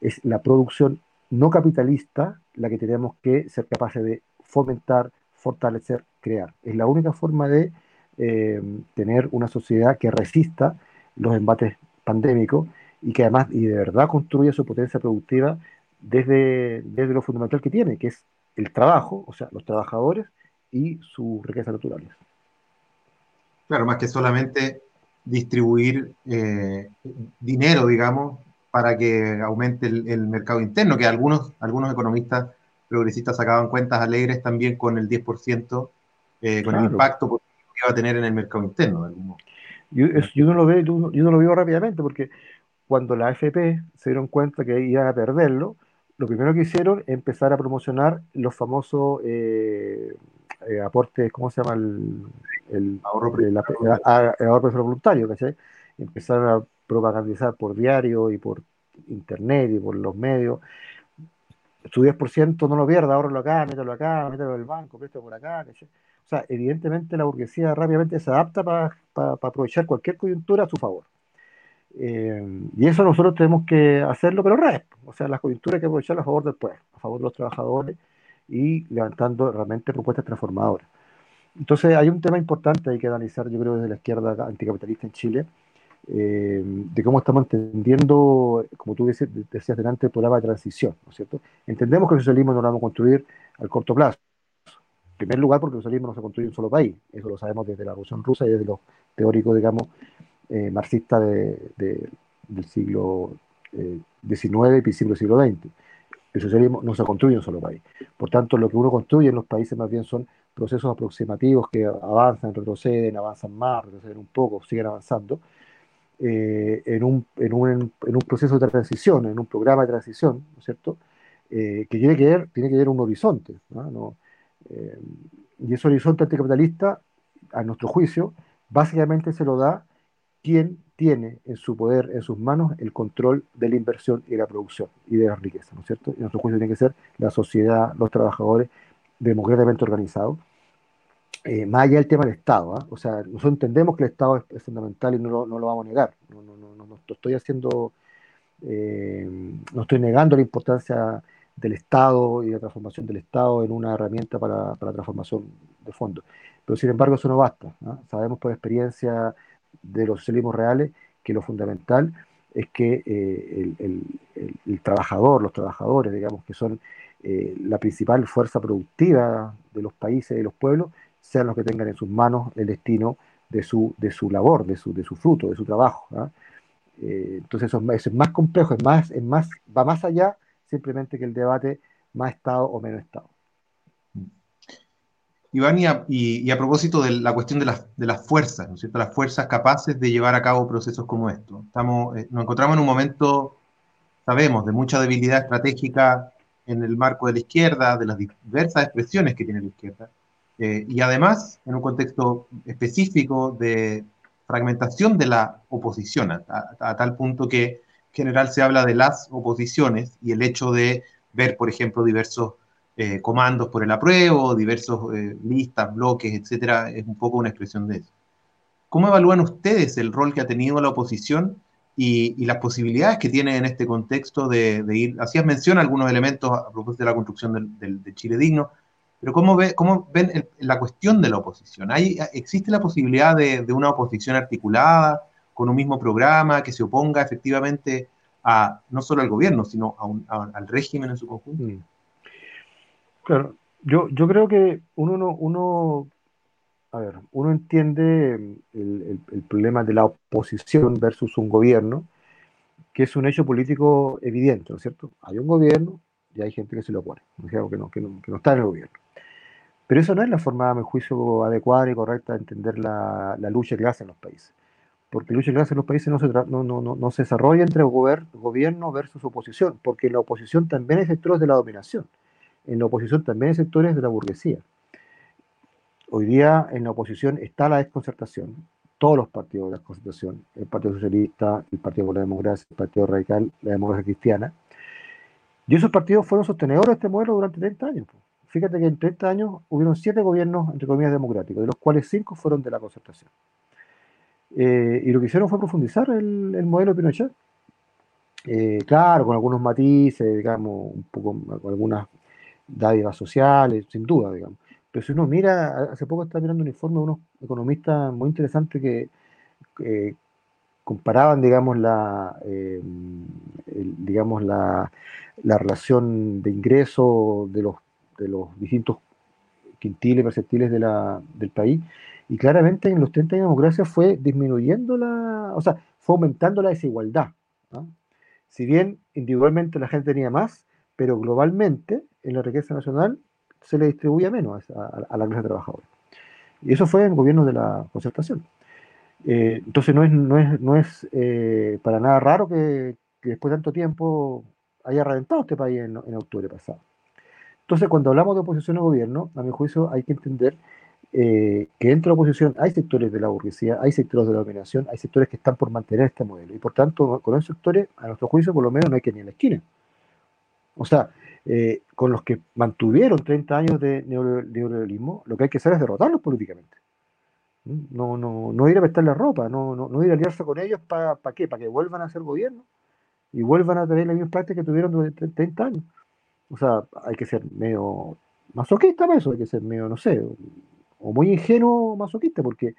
es la producción no capitalista la que tenemos que ser capaces de fomentar, fortalecer, crear. Es la única forma de eh, tener una sociedad que resista los embates pandémicos y que además y de verdad construya su potencia productiva desde, desde lo fundamental que tiene, que es el trabajo, o sea, los trabajadores y sus riquezas naturales. Claro, más que solamente distribuir eh, dinero, digamos, para que aumente el, mercado interno, que algunos, algunos economistas progresistas sacaban cuentas alegres también con el 10%, eh, con el impacto que iba a tener en el mercado interno. Yo, yo, no lo veo, yo, no lo veo rápidamente porque cuando la AFP se dieron cuenta que iban a perderlo, lo primero que hicieron es empezar a promocionar los famosos eh, eh, aportes, ¿cómo se llama? El, ahorro, el, ahorro voluntario, ¿cachai? Empezaron a propagandizar por diario y por internet y por los medios. Su 10% no lo pierda, ahorralo acá, mételo acá, mételo en el banco, préstalo por acá. O sea, evidentemente la burguesía rápidamente se adapta para aprovechar cualquier coyuntura a su favor. Eh, y eso nosotros tenemos que hacerlo, pero al O sea, las coyunturas hay que aprovecharlas a favor del pueblo, a favor de los trabajadores y levantando realmente propuestas transformadoras. Entonces, hay un tema importante hay que analizar, yo creo, desde la izquierda anticapitalista en Chile, eh, de cómo estamos entendiendo, como tú decías, decías delante, el programa de transición, ¿no es cierto? Entendemos que el socialismo no lo vamos a construir al corto plazo. En primer lugar, porque el socialismo no se construye en un solo país. Eso lo sabemos desde la Revolución Rusa y desde los teóricos, digamos, eh, marxistas del siglo XIX eh, y principio del siglo XX. El socialismo no se construye en un solo país. Por tanto, lo que uno construye en los países más bien son procesos aproximativos que avanzan, retroceden, avanzan más, retroceden un poco, siguen avanzando, eh, en, un, en, un, en, un, proceso de transición, en un programa de transición, ¿no es cierto? Eh, que tiene que ver, tiene que ver un horizonte. ¿no? Eh, y ese horizonte anticapitalista, a nuestro juicio, básicamente se lo da quien tiene en su poder, en sus manos, el control de la inversión y la producción y de la riqueza, ¿no es cierto? Y nuestro juicio tiene que ser la sociedad, los trabajadores democráticamente organizados, eh, más allá del tema del Estado, ¿ah? o sea, nosotros entendemos que el Estado es, fundamental y no lo, no lo, vamos a negar, no, no, no, no estoy haciendo, eh, no estoy negando la importancia del Estado y la transformación del Estado en una herramienta para, para transformación de fondo, pero sin embargo eso no basta, ¿ah? sabemos por experiencia de los socialismos reales que lo fundamental es que eh, el, el, trabajador, los trabajadores, digamos, que son la principal fuerza productiva de los países de los pueblos, sean los que tengan en sus manos el destino de su, de su labor, de su, de su fruto, de su trabajo. ¿ah? Eh, entonces eso, es más complejo, es más, es más, va más allá simplemente que el debate más Estado o menos Estado. Iván, y a, propósito de la cuestión de las, de las fuerzas, ¿no es cierto? Las fuerzas capaces de llevar a cabo procesos como estos. Estamos, eh, nos encontramos en un momento, sabemos, de mucha debilidad estratégica en el marco de la izquierda, de las diversas expresiones que tiene la izquierda, eh, y además en un contexto específico de fragmentación de la oposición, a, tal punto que en general se habla de las oposiciones y el hecho de ver, por ejemplo, diversos eh, comandos por el apruebo, diversos eh, listas, bloques, etcétera, es un poco una expresión de eso. ¿Cómo evalúan ustedes el rol que ha tenido la oposición y, las posibilidades que tiene en este contexto de, ir? Hacías mención algunos elementos a propósito de la construcción del, de Chile digno, pero ¿cómo, ve, cómo ven la cuestión de la oposición? ¿Hay, ¿Existe la posibilidad de, una oposición articulada, con un mismo programa, que se oponga efectivamente a no solo al gobierno, sino al régimen en su conjunto? Claro, yo, yo creo que uno, uno, a ver, uno entiende el, problema de la oposición versus un gobierno, que es un hecho político evidente, ¿no es cierto? Hay un gobierno y hay gente que se lo opone, que no, que no, que no está en el gobierno. Pero eso no es la forma, a mi juicio, adecuada y correcta de entender la, la lucha de clase en los países. Porque la lucha de clase en los países no se, no, no, no, se desarrolla entre gobierno versus oposición, porque la oposición también hay sectores de la dominación en la oposición también hay sectores de la burguesía. Hoy día en la oposición está la desconcertación, todos los partidos de la desconcertación, el Partido Socialista, el Partido por la Democracia, el Partido Radical, la Democracia Cristiana. Y esos partidos fueron sostenedores de este modelo durante 30 años. Fíjate que en 30 años hubieron siete gobiernos, entre comillas, democráticos, de los cuales cinco fueron de la concertación. Eh, y lo que hicieron fue profundizar el, modelo de Pinochet. Eh, claro, con algunos matices, digamos, un poco, algunas dádivas sociales, sin duda, digamos. Pero si uno mira, hace poco estaba mirando un informe de unos economistas muy interesantes que comparaban, digamos, la, eh, digamos la, la, relación de ingreso de los, de los distintos quintiles, la, del país, y claramente en los 30 años de democracia fue disminuyendo la, o sea, fue aumentando la desigualdad. Si bien individualmente la gente tenía más, pero globalmente en la riqueza nacional se le distribuye menos a, la clase trabajadora. Y eso fue en el gobierno de la concertación. Eh, entonces no es, no es, no es eh, para nada raro que, después de tanto tiempo haya reventado este país en, octubre pasado. Entonces cuando hablamos de oposición al gobierno, a mi juicio hay que entender eh, que dentro de la oposición hay sectores de la burguesía, hay sectores de la dominación, hay sectores que están por mantener este modelo. Y por tanto, con esos sectores, a nuestro juicio, por lo menos no hay que ni en la esquina. O sea, eh, con los que mantuvieron 30 años de neoliberalismo, lo que hay que hacer es derrotarlos políticamente. No, no, no ir a prestarle la ropa, no, no, no ir a aliarse con ellos para qué, para que vuelvan a ser gobierno y vuelvan a tener la misma práctica que tuvieron durante 30 años. O sea, hay que ser medio masoquista para eso, hay que ser medio, no sé, o muy ingenuo masoquista, porque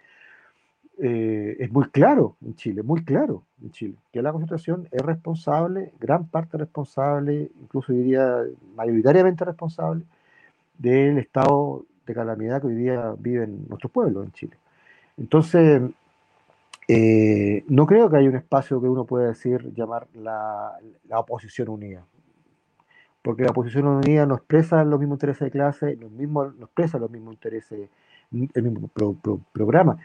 eh, es muy claro en Chile, muy claro en Chile, que la concentración es responsable, gran parte responsable, incluso diría mayoritariamente responsable, del estado de calamidad que hoy día viven nuestros pueblos en Chile. Entonces, eh, no creo que haya un espacio que uno pueda decir, llamar la, oposición unida. Porque la oposición unida no expresa los mismos intereses de clase, los mismos, no expresa los mismos intereses, el mismo programa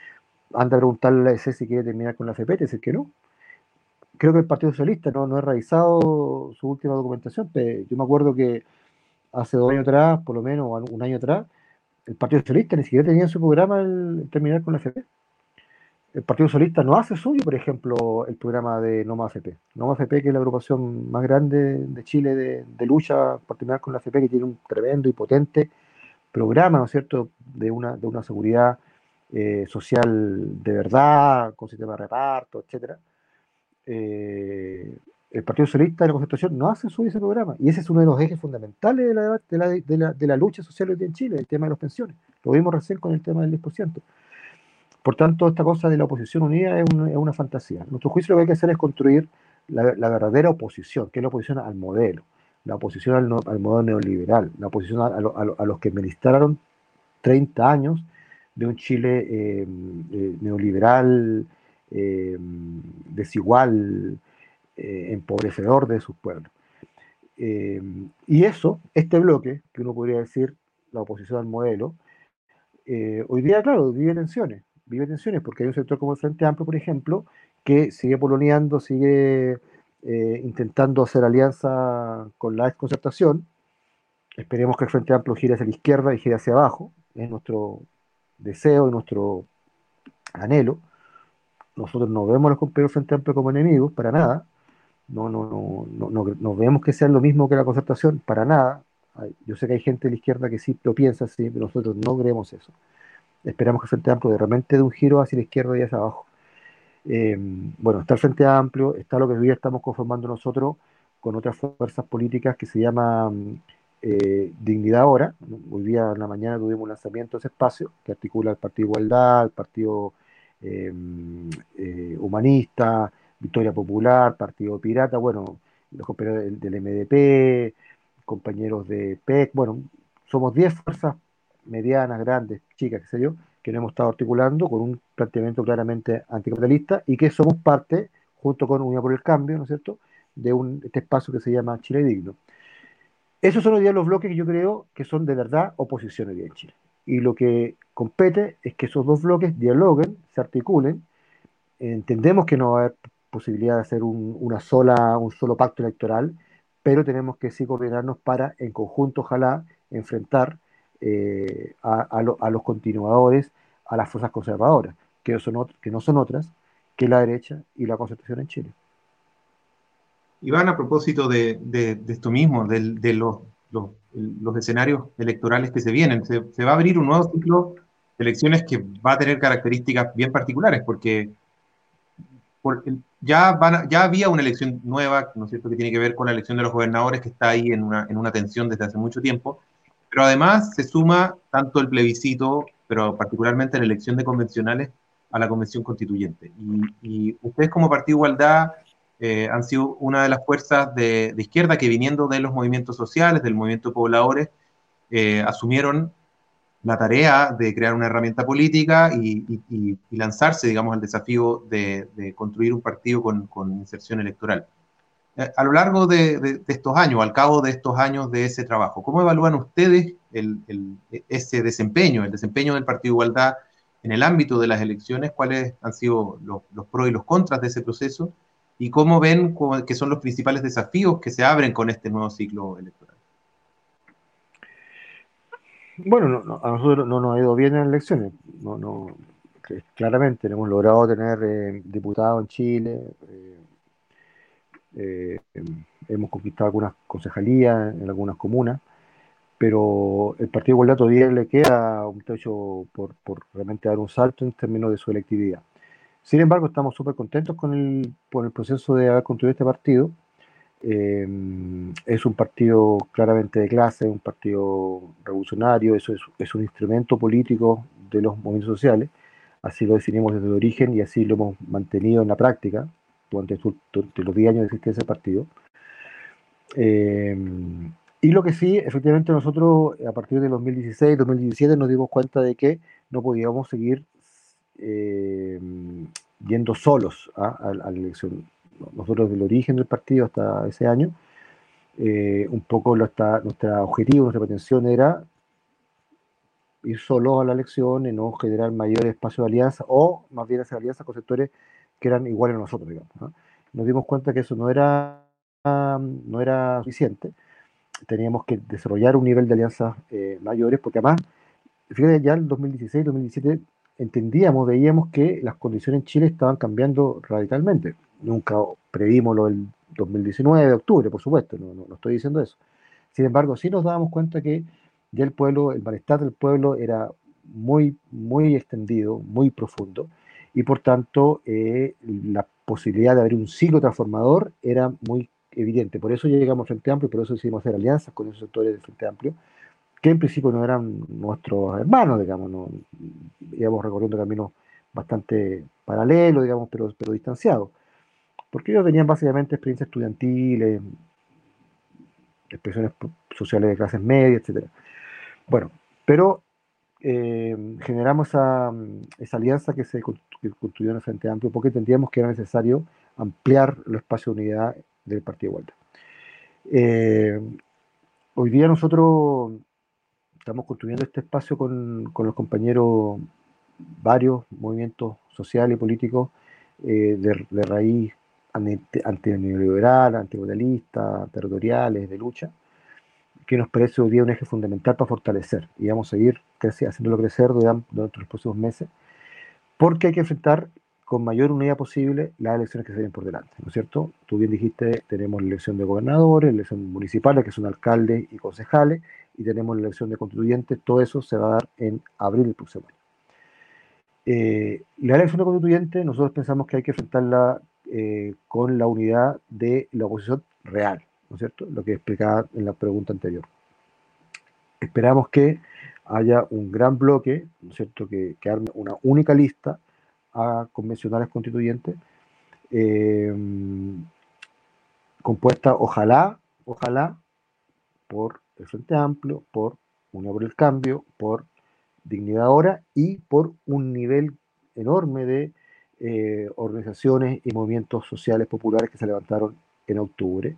anda a preguntarle a ese si quiere terminar con la FP, decir que no. Creo que el Partido Socialista no, no ha revisado su última documentación. Pero yo me acuerdo que hace dos años atrás, por lo menos, un año atrás, el Partido Socialista ni siquiera tenía en su programa el, terminar con la FP. El Partido Socialista no hace suyo, por ejemplo, el programa de Noma AFP. Noma AFP, que es la agrupación más grande de Chile de, de lucha por terminar con la FP, que tiene un tremendo y potente programa, ¿no es cierto?, de una, de una seguridad eh, social de verdad, con sistema de reparto, etc. Eh, el Partido Socialista de la Constitución no hace su ese programa. Y ese es uno de los ejes fundamentales de la, de la, de la, de la lucha social hoy en Chile, el tema de las pensiones. Lo vimos recién con el tema del 10%. Por tanto, esta cosa de la oposición unida es, una fantasía. Nuestro juicio lo que hay que hacer es construir la, verdadera oposición, que es la oposición al modelo, la oposición al, al modelo neoliberal, la oposición a, a, los que administraron 30 años de un Chile eh, eh, neoliberal, eh, desigual, empobrecedor de sus pueblos. y eso, este bloque, que uno podría decir la oposición al modelo, hoy día, claro, vive tensiones, vive tensiones, porque hay un sector como el Frente Amplio, por ejemplo, que sigue poloneando, sigue intentando hacer alianza con la desconcertación. Esperemos que el Frente Amplio gire hacia la izquierda y gire hacia abajo, es nuestro deseo y nuestro anhelo. Nosotros no vemos a los compañeros Frente Amplio como enemigos, para nada. No, no, no, no, no, vemos que sean lo mismo que la concertación, para nada. Yo sé que hay gente de la izquierda que sí lo piensa así, pero nosotros no creemos eso. Esperamos que el Frente Amplio de repente dé un giro hacia la izquierda y hacia abajo. Eh, bueno, está el Frente Amplio, está lo que hoy día estamos conformando nosotros con otras fuerzas políticas que se llama eh, Dignidad Ahora. Hoy día en la mañana tuvimos un lanzamiento de ese espacio que articula el Partido Igualdad, el Partido eh, Humanista, Victoria Popular, Partido Pirata, bueno, los compañeros del, MDP, compañeros de PEC, bueno, somos 10 fuerzas medianas, grandes, chicas, qué sé yo, que nos hemos estado articulando con un planteamiento claramente anticapitalista y que somos parte, junto con Unidad por el Cambio, ¿no es cierto?, de un, este espacio que se llama Chile Digno. Esos son hoy día los bloques que yo creo que son de verdad oposición hoy día en Chile. Y lo que compete es que esos dos bloques dialoguen, se articulen. Entendemos que no va a haber posibilidad de hacer un, una sola, un solo pacto electoral, pero tenemos que sí coordinarnos para, en conjunto, ojalá, enfrentar eh, a, los continuadores, a las fuerzas conservadoras, que, son, que no son otras que la derecha y la constitución en Chile. Iván, a propósito de, esto mismo, de, los, los, escenarios electorales que se vienen, se, va a abrir un nuevo ciclo de elecciones que va a tener características bien particulares, porque ya, van ya había una elección nueva, ¿no es cierto?, que tiene que ver con la elección de los gobernadores, que está ahí en una, en una tensión desde hace mucho tiempo, pero además se suma tanto el plebiscito, pero particularmente la elección de convencionales, a la convención constituyente. Y, ustedes como Partido Igualdad eh, han sido una de las fuerzas de, izquierda que viniendo de los movimientos sociales, del movimiento de pobladores, eh, asumieron la tarea de crear una herramienta política y, lanzarse, digamos, al desafío de, construir un partido con, inserción electoral. Eh, a lo largo de, estos años, al cabo de estos años de ese trabajo, ¿cómo evalúan ustedes ese desempeño, el desempeño del Partido Igualdad en el ámbito de las elecciones? ¿Cuáles han sido los, pros y los contras de ese proceso? ¿Y cómo ven que son los principales desafíos que se abren con este nuevo ciclo electoral? Bueno, a nosotros no nos ha ido bien en las elecciones. No, no, claramente hemos logrado tener eh, diputados en Chile, eh, eh, hemos conquistado algunas concejalías en algunas comunas, pero el Partido Igualdad todavía le queda un techo por, realmente dar un salto en términos de su electividad. Sin embargo, estamos súper contentos con el, por el proceso de haber construido este partido. Eh, es un partido claramente de clase, un partido revolucionario, eso es, es, un instrumento político de los movimientos sociales, así lo definimos desde el origen y así lo hemos mantenido en la práctica durante, los 10 años de existencia del partido. Eh, y lo que sí, efectivamente nosotros a partir de 2016, 2017 nos dimos cuenta de que no podíamos seguir eh, yendo solos ¿ah? a, la elección. Nosotros del origen del partido hasta ese año, eh, un poco nuestra, nuestro objetivo, nuestra pretensión era ir solos a la elección y no generar mayor espacio de alianza o más bien hacer alianzas con sectores que eran iguales a nosotros, digamos. Nos dimos cuenta que eso no era, no era suficiente, teníamos que desarrollar un nivel de alianzas eh, mayores, porque además, fíjate, ya en 2016, 2017 entendíamos, veíamos que las condiciones en Chile estaban cambiando radicalmente. Nunca previmos lo del 2019 de octubre, por supuesto, no, no, no, estoy diciendo eso. Sin embargo, sí nos dábamos cuenta que ya el pueblo, el malestar del pueblo era muy, muy extendido, muy profundo, y por tanto eh, la posibilidad de abrir un ciclo transformador era muy evidente. Por eso llegamos al Frente Amplio por eso decidimos hacer alianzas con esos sectores del Frente Amplio, que en principio no eran nuestros hermanos, digamos, íbamos recorriendo caminos bastante paralelos, digamos, pero, pero distanciados, porque ellos tenían básicamente experiencias estudiantiles, expresiones sociales de clases medias, etc. Bueno, pero eh, generamos esa, esa, alianza que se construyó en el Frente Amplio porque entendíamos que era necesario ampliar el espacio de unidad del Partido Igualdad. Eh, hoy día nosotros estamos construyendo este espacio con, los compañeros, varios movimientos sociales y políticos eh, de, raíz antineoliberal, anticolonialista, territoriales, de lucha, que nos parece hoy día un eje fundamental para fortalecer y vamos a seguir haciéndolo crecer durante los próximos meses, porque hay que enfrentar con mayor unidad posible las elecciones que se vienen por delante, ¿no es cierto? Tú bien dijiste, tenemos la elección de gobernadores, la elección municipales, que son alcaldes y concejales, y tenemos la elección de constituyentes, todo eso se va a dar en abril del próximo año. Eh, la elección de constituyentes, nosotros pensamos que hay que enfrentarla eh, con la unidad de la oposición real, ¿no es cierto? Lo que explicaba en la pregunta anterior. Esperamos que haya un gran bloque, ¿no es cierto?, que, que arme una única lista a convencionales constituyentes, eh, compuesta ojalá, ojalá, por el Frente Amplio, por Unión por el Cambio, por Dignidad Ahora y por un nivel enorme de eh, organizaciones y movimientos sociales populares que se levantaron en octubre,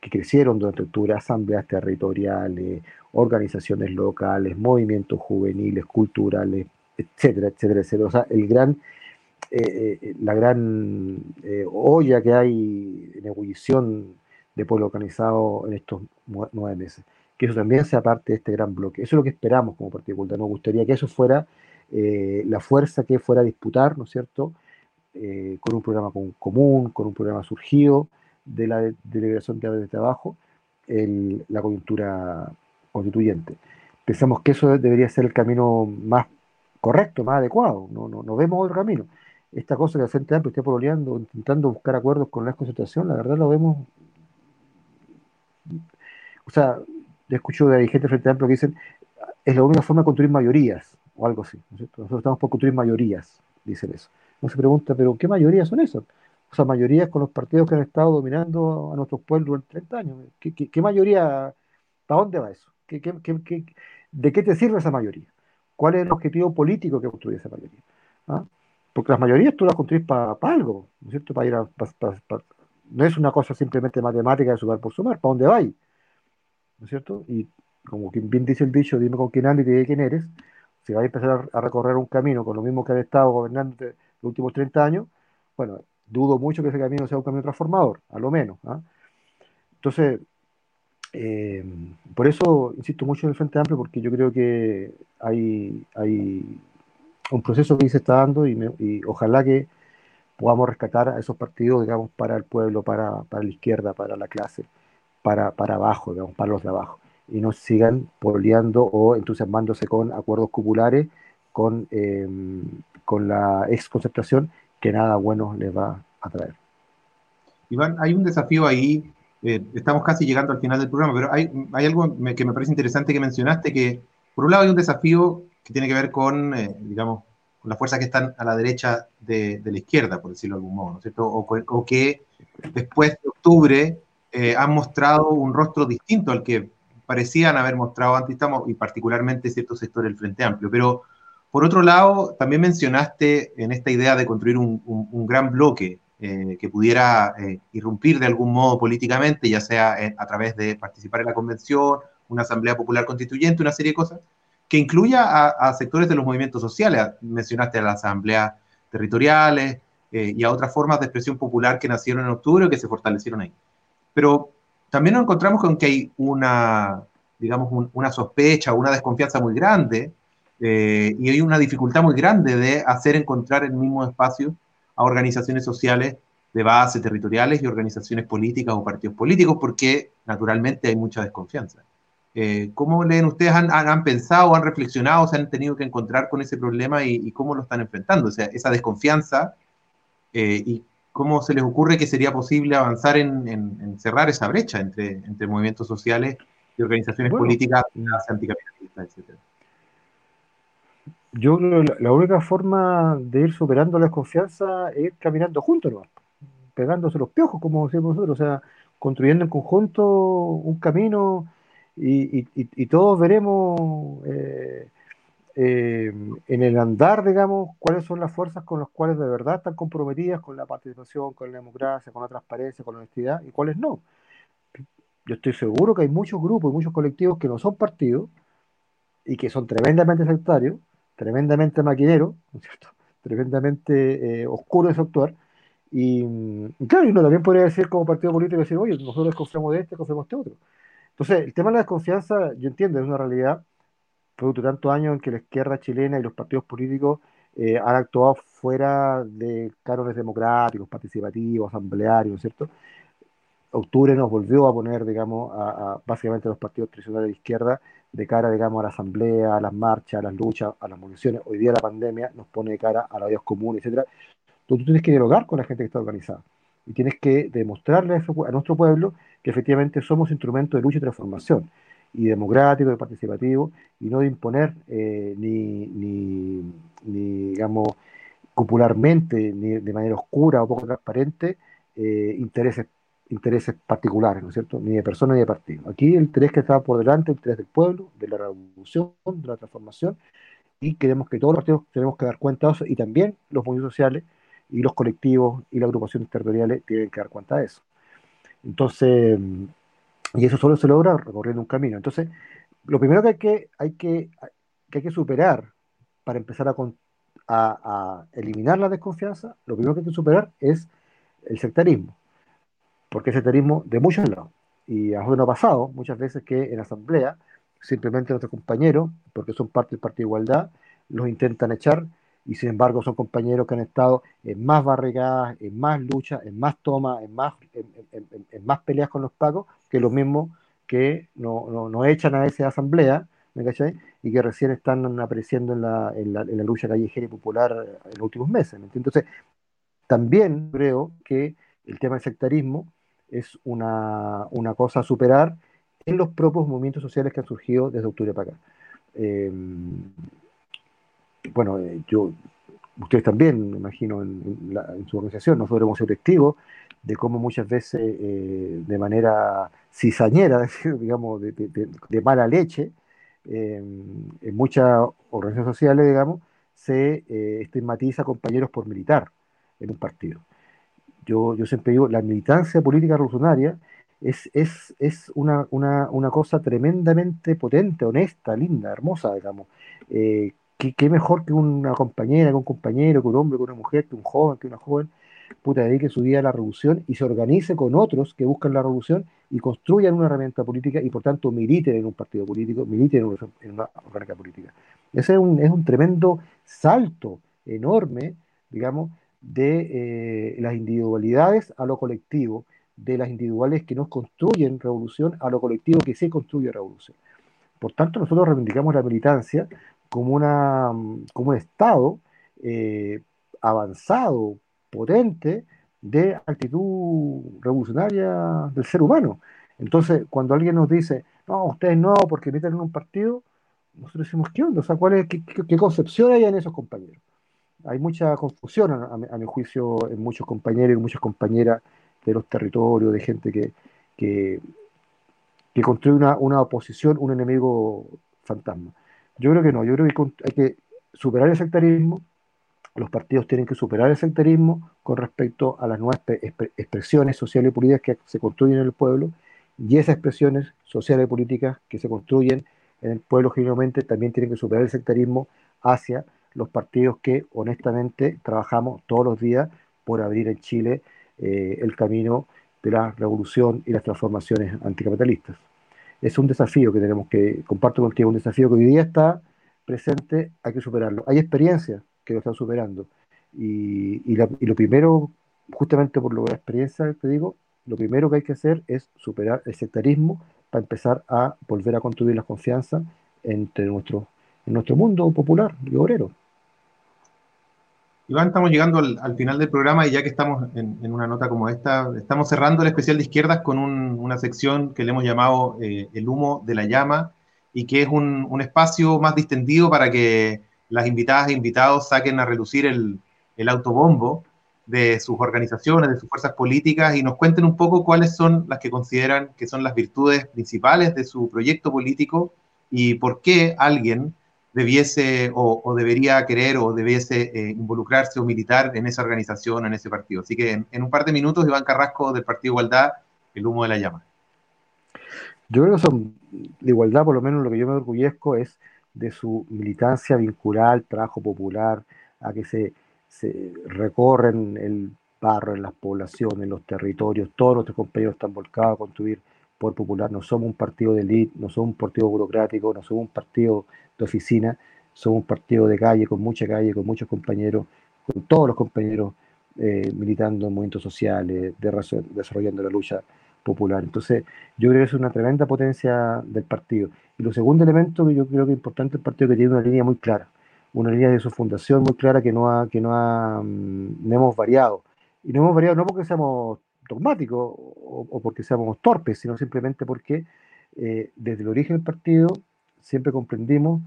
que crecieron durante octubre, asambleas territoriales, organizaciones locales, movimientos juveniles, culturales, etcétera, etcétera, etcétera. O sea, el gran eh, eh, la gran olla que hay en ebullición de pueblo organizado en estos nueve meses. Que eso también sea parte de este gran bloque. Eso es lo que esperamos como Partido Culta. Nos gustaría que eso fuera la fuerza que fuera a disputar, ¿no es cierto?, con un programa común, con un programa surgido de la delegación que desde abajo, la coyuntura constituyente. Pensamos que eso debería ser el camino más correcto, más adecuado. No, no, no vemos otro camino esta cosa que el Frente Amplio esté pololeando, intentando buscar acuerdos con la concentración, la verdad lo vemos. O sea, yo escucho de gente del Frente Amplio que dicen es la única forma de construir mayorías, o algo así. Nosotros estamos por construir mayorías, dicen eso. Uno se pregunta, ¿pero qué mayorías son esas? O sea, mayorías con los partidos que han estado dominando a nuestros pueblos durante 30 años. ¿Qué, mayoría? ¿Para dónde va eso? de qué te sirve esa mayoría? ¿Cuál es el objetivo político que construye esa mayoría? ¿Ah? Porque las mayorías tú las construís para algo, ¿no es cierto? A, no es una cosa simplemente matemática de sumar por sumar, ¿para dónde vais? ¿No es cierto? Y como bien dice el dicho, dime con quién andas y te quién eres, si vais a empezar a, recorrer un camino con lo mismo que han estado gobernando los últimos 30 años, bueno, dudo mucho que ese camino sea un camino transformador, a lo menos. ¿ah? Entonces, eh, por eso insisto mucho en el Frente Amplio, porque yo creo que hay, hay un proceso que se está dando y, ojalá que podamos rescatar a esos partidos, digamos, para el pueblo, para, para la izquierda, para la clase, para, para abajo, digamos, para los de abajo, y no sigan poleando o entusiasmándose con acuerdos cupulares, con, em, con la exconcentración, que nada bueno les va a traer. Iván, hay un desafío ahí, eh, estamos casi llegando al final del programa, pero hay, hay algo que me parece interesante que mencionaste, que por un lado hay un desafío que tiene que ver con, eh, digamos, con las fuerzas que están a la derecha de, la izquierda, por decirlo de algún modo, ¿no es cierto? O, que después de octubre eh, han mostrado un rostro distinto al que parecían haber mostrado antes, estamos, y particularmente ciertos sectores del Frente Amplio. Pero, por otro lado, también mencionaste en esta idea de construir un, gran bloque eh, que pudiera irrumpir de algún modo políticamente, ya sea a través de participar en la convención, una asamblea popular constituyente, una serie de cosas, que incluya a, sectores de los movimientos sociales. Mencionaste a las asambleas territoriales eh, y a otras formas de expresión popular que nacieron en octubre o que se fortalecieron ahí. Pero también nos encontramos con que hay una, digamos, una sospecha, una desconfianza muy grande eh, y hay una dificultad muy grande de hacer encontrar el mismo espacio a organizaciones sociales de base territoriales y organizaciones políticas o partidos políticos, porque naturalmente hay mucha desconfianza. Eh, ¿Cómo leen ustedes? Han, han, pensado, han reflexionado, se han tenido que encontrar con ese problema y, cómo lo están enfrentando? O sea, esa desconfianza eh, y cómo se les ocurre que sería posible avanzar en, cerrar esa brecha entre, entre movimientos sociales y organizaciones políticas anticapitalistas, etcétera. Yo la, única forma de ir superando la desconfianza es caminando juntos, ¿no? pegándose los piojos, como decimos nosotros, o sea, construyendo en conjunto un camino y, todos veremos eh, eh, en el andar, digamos, cuáles son las fuerzas con las cuales de verdad están comprometidas con la participación, con la democracia, con la transparencia, con la honestidad y cuáles no. Yo estoy seguro que hay muchos grupos y muchos colectivos que no son partidos y que son tremendamente sectarios, tremendamente maquineros, ¿no es cierto? (laughs) tremendamente eh, oscuros en su actuar. Y, claro, uno también podría decir como partido político, decir, oye, nosotros desconfiamos de este, desconfiamos de este otro. Entonces, el tema de la desconfianza, yo entiendo, es una realidad, producto de tantos años en que la izquierda chilena y los partidos políticos eh, han actuado fuera de cánones democráticos, participativos, asamblearios, ¿no es cierto? Octubre nos volvió a poner, digamos, a, básicamente a los partidos tradicionales de izquierda de cara, digamos, a la asamblea, a las marchas, a las luchas, a las municiones. Hoy día la pandemia nos pone de cara a la vida común, etcétera. Tú, tú tienes que dialogar con la gente que está organizada y tienes que demostrarle a, nuestro pueblo que efectivamente somos instrumentos de lucha y transformación y democrático y participativo y no de imponer eh, ni, ni, digamos, popularmente, ni de manera oscura o poco transparente, eh, intereses intereses particulares, ¿no es cierto? Ni de personas ni de partido. Aquí el interés que está por delante, el interés del pueblo, de la revolución, de la transformación, y queremos que todos los partidos tenemos que dar cuenta de eso, y también los movimientos sociales y los colectivos y las agrupaciones territoriales tienen que dar cuenta de eso. Entonces, y eso solo se logra recorriendo un camino. Entonces, lo primero que hay que, hay que, que, hay que superar para empezar a, a, a eliminar la desconfianza, lo primero que hay que superar es el sectarismo porque es sectarismo de muchos lados. Y a nosotros nos ha pasado muchas veces que en asamblea, simplemente nuestros compañeros, porque son parte del Partido de Igualdad, los intentan echar y sin embargo son compañeros que han estado en más barricadas, en más luchas, en más tomas, en más, en, más peleas con los pagos, que los mismos que no, no, echan a esa asamblea, ¿me cachai? Y que recién están apareciendo en la, en la, lucha callejera y popular en los últimos meses. Entonces, también creo que el tema del sectarismo es una, cosa a superar en los propios movimientos sociales que han surgido desde octubre para acá. Eh, bueno, eh, yo, ustedes también, me imagino, en, su organización, nosotros hemos sido testigos de cómo muchas veces, eh, de manera cizañera, (laughs) digamos, de, mala leche, en muchas organizaciones sociales, digamos, se estigmatiza a compañeros por militar en un partido. Yo, yo siempre digo, la militancia política revolucionaria es, es, es una, una, una, cosa tremendamente potente, honesta, linda, hermosa, digamos. Eh, ¿qué, mejor que una compañera, que un compañero, que un hombre, que una mujer, que un joven, que una joven, puta, dedique su vida a la revolución y se organice con otros que buscan la revolución y construyan una herramienta política y por tanto militen en un partido político, militen en una, en política. Ese es un, es un tremendo salto enorme, digamos, de eh, las individualidades a lo colectivo, de las individuales que nos construyen revolución a lo colectivo que se construye revolución. Por tanto, nosotros reivindicamos la militancia como, una, como un estado eh, avanzado, potente, de actitud revolucionaria del ser humano. Entonces, cuando alguien nos dice, no, ustedes no, porque meten en un partido, nosotros decimos, ¿qué onda? O sea, ¿cuál es, qué, qué concepción hay en esos compañeros? hay mucha confusión, a, mi juicio, en muchos compañeros y muchas compañeras de los territorios, de gente que, que, construye una, una, oposición, un enemigo fantasma. Yo creo que no, yo creo que hay que superar el sectarismo, los partidos tienen que superar el sectarismo con respecto a las nuevas expresiones sociales y políticas que se construyen en el pueblo, y esas expresiones sociales y políticas que se construyen en el pueblo generalmente también tienen que superar el sectarismo hacia los partidos que honestamente trabajamos todos los días por abrir en Chile eh, el camino de la revolución y las transformaciones anticapitalistas. Es un desafío que tenemos que, comparto contigo, un desafío que hoy día está presente, hay que superarlo. Hay experiencias que lo están superando. Y, y, lo primero, justamente por lo la experiencia te digo, lo primero que hay que hacer es superar el sectarismo para empezar a volver a construir la confianza entre nuestro, en nuestro mundo popular y obrero. Iván, estamos llegando al, final del programa y ya que estamos en, una nota como esta, estamos cerrando el especial de izquierdas con una sección que le hemos llamado eh, El humo de la llama y que es un, espacio más distendido para que las invitadas e invitados saquen a relucir el, el autobombo de sus organizaciones, de sus fuerzas políticas y nos cuenten un poco cuáles son las que consideran que son las virtudes principales de su proyecto político y por qué alguien debiese o, debería querer o debiese eh, involucrarse o militar en esa organización, en ese partido. Así que en, un par de minutos, Iván Carrasco del Partido Igualdad, el humo de la llama. Yo creo que son, de igualdad, por lo menos lo que yo me orgullezco es de su militancia vinculada al trabajo popular, a que se, se recorren el barro en las poblaciones, en los territorios, todos nuestros compañeros están volcados a construir por popular, no somos un partido de élite, no somos un partido burocrático, no somos un partido oficina, somos un partido de calle, con mucha calle, con muchos compañeros, con todos los compañeros eh, militando en movimientos sociales, desarrollando la lucha popular. Entonces, yo creo que es una tremenda potencia del partido. Y lo segundo elemento que yo creo que es importante el partido que tiene una línea muy clara, una línea de su fundación muy clara que no ha, que no ha, mm, hemos variado. Y no hemos variado no porque seamos dogmáticos o, porque seamos torpes, sino simplemente porque eh, desde el origen del partido siempre comprendimos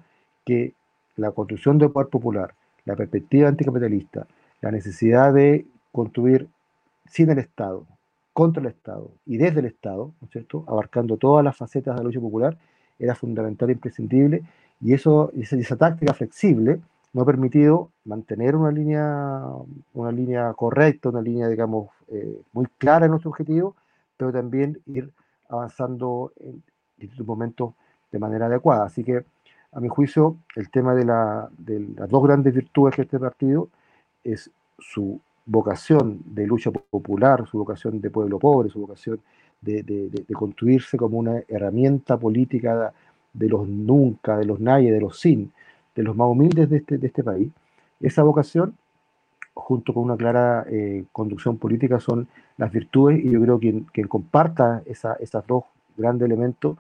que la construcción del poder popular, la perspectiva anticapitalista, la necesidad de construir sin el Estado, contra el Estado y desde el Estado, ¿no es cierto?, abarcando todas las facetas de la lucha popular, era fundamental e imprescindible, y eso, esa, esa táctica flexible nos ha permitido mantener una línea, una línea correcta, una línea, digamos, eh, muy clara en nuestro objetivo, pero también ir avanzando en distintos momentos de manera adecuada. Así que, a mi juicio, el tema de, la, de las dos grandes virtudes de este partido es su vocación de lucha popular, su vocación de pueblo pobre, su vocación de, construirse como una herramienta política de los nunca, de los nadie, de los sin, de los más humildes de este, de este país. Esa vocación, junto con una clara eh, conducción política, son las virtudes y yo creo que quien, comparta esa, esos dos grandes elementos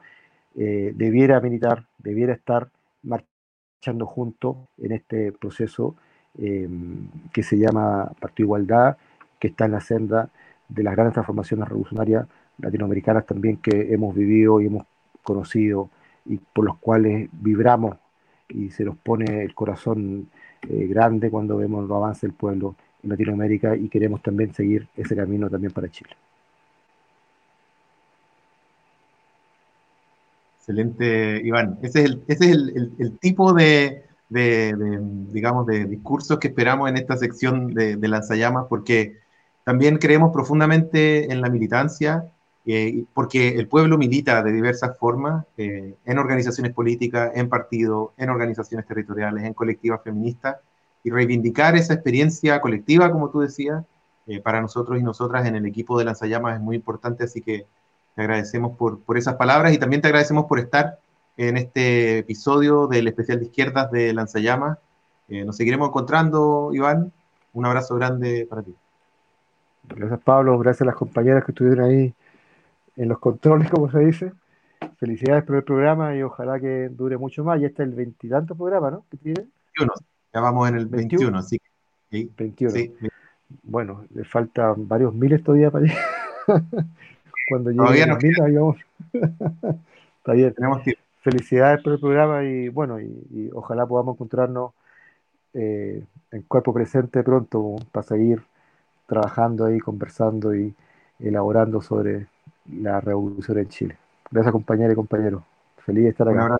eh, debiera militar, debiera estar marchando juntos en este proceso eh, que se llama Partido Igualdad, que está en la senda de las grandes transformaciones revolucionarias latinoamericanas también que hemos vivido y hemos conocido y por los cuales vibramos y se nos pone el corazón eh, grande cuando vemos el avance del pueblo en Latinoamérica y queremos también seguir ese camino también para Chile. Excelente, Iván. Ese es el, ese es el tipo de, de, digamos, de discursos que esperamos en esta sección de, de lanzallamas, porque también creemos profundamente en la militancia, eh, porque el pueblo milita de diversas formas, eh, en organizaciones políticas, en partidos, en organizaciones territoriales, en colectivas feministas, y reivindicar esa experiencia colectiva, como tú decías, eh, para nosotros y nosotras en el equipo de lanzallamas es muy importante, así que te agradecemos por, por esas palabras y también te agradecemos por estar en este episodio del especial de izquierdas de Lanzallamas. Eh, nos seguiremos encontrando, Iván. Un abrazo grande para ti. Gracias, Pablo. Gracias a las compañeras que estuvieron ahí en los controles, (laughs) como se dice. Felicidades por el programa y ojalá que dure mucho más. Ya está el veintitanto programa, ¿no? ¿Qué tiene? 21. Ya vamos en el 21, así que. 21. Bueno, le faltan varios miles todavía para llegar. (laughs) Cuando llegue ahí vamos. está bien. Tenemos tiempo felicidades por el programa y bueno, y, ojalá podamos encontrarnos eh, en cuerpo presente pronto para seguir trabajando ahí, conversando y elaborando sobre la revolución en Chile. Gracias compañeros y compañeros. Feliz de estar acá.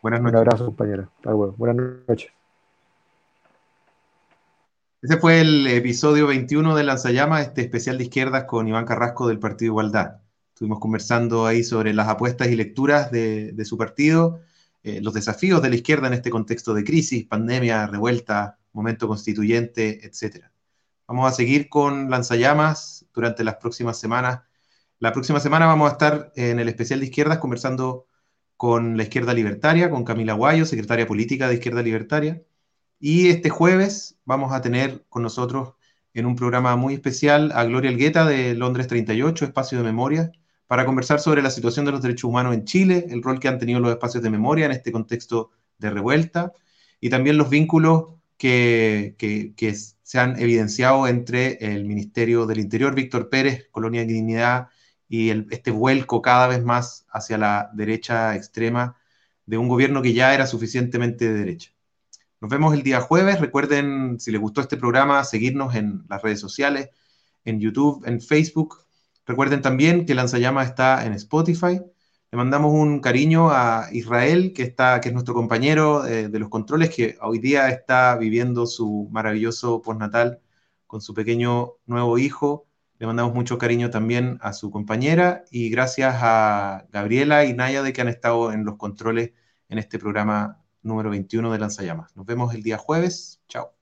Buenas noches. Un abrazo compañero. Buenas noches. Ese fue el episodio 21 de Lanzallama, este especial de izquierdas con Iván Carrasco del Partido Igualdad. Estuvimos conversando ahí sobre las apuestas y lecturas de, su partido, eh, los desafíos de la izquierda en este contexto de crisis, pandemia, revuelta, momento constituyente, etc. Vamos a seguir con lanzallamas durante las próximas semanas. La próxima semana vamos a estar en el especial de izquierdas conversando con la izquierda libertaria, con Camila Guayo, secretaria política de Izquierda Libertaria. Y este jueves vamos a tener con nosotros en un programa muy especial a Gloria Elgueta de Londres 38, Espacio de Memoria, para conversar sobre la situación de los derechos humanos en Chile, el rol que han tenido los espacios de memoria en este contexto de revuelta y también los vínculos que, se han evidenciado entre el Ministerio del Interior, Víctor Pérez, Colonia de Dignidad, y este vuelco cada vez más hacia la derecha extrema de un gobierno que ya era suficientemente de derecha. Nos vemos el día jueves. Recuerden, si les gustó este programa, seguirnos en las redes sociales, en YouTube, en Facebook Recuerden también que Lanzallama está en Spotify. Le mandamos un cariño a Israel, que, está, que es nuestro compañero eh, de los controles, que hoy día está viviendo su maravilloso postnatal con su pequeño nuevo hijo. Le mandamos mucho cariño también a su compañera y gracias a Gabriela y Naya de que han estado en los controles en este programa número 21 de Lanzallamas. Nos vemos el día jueves. Chao.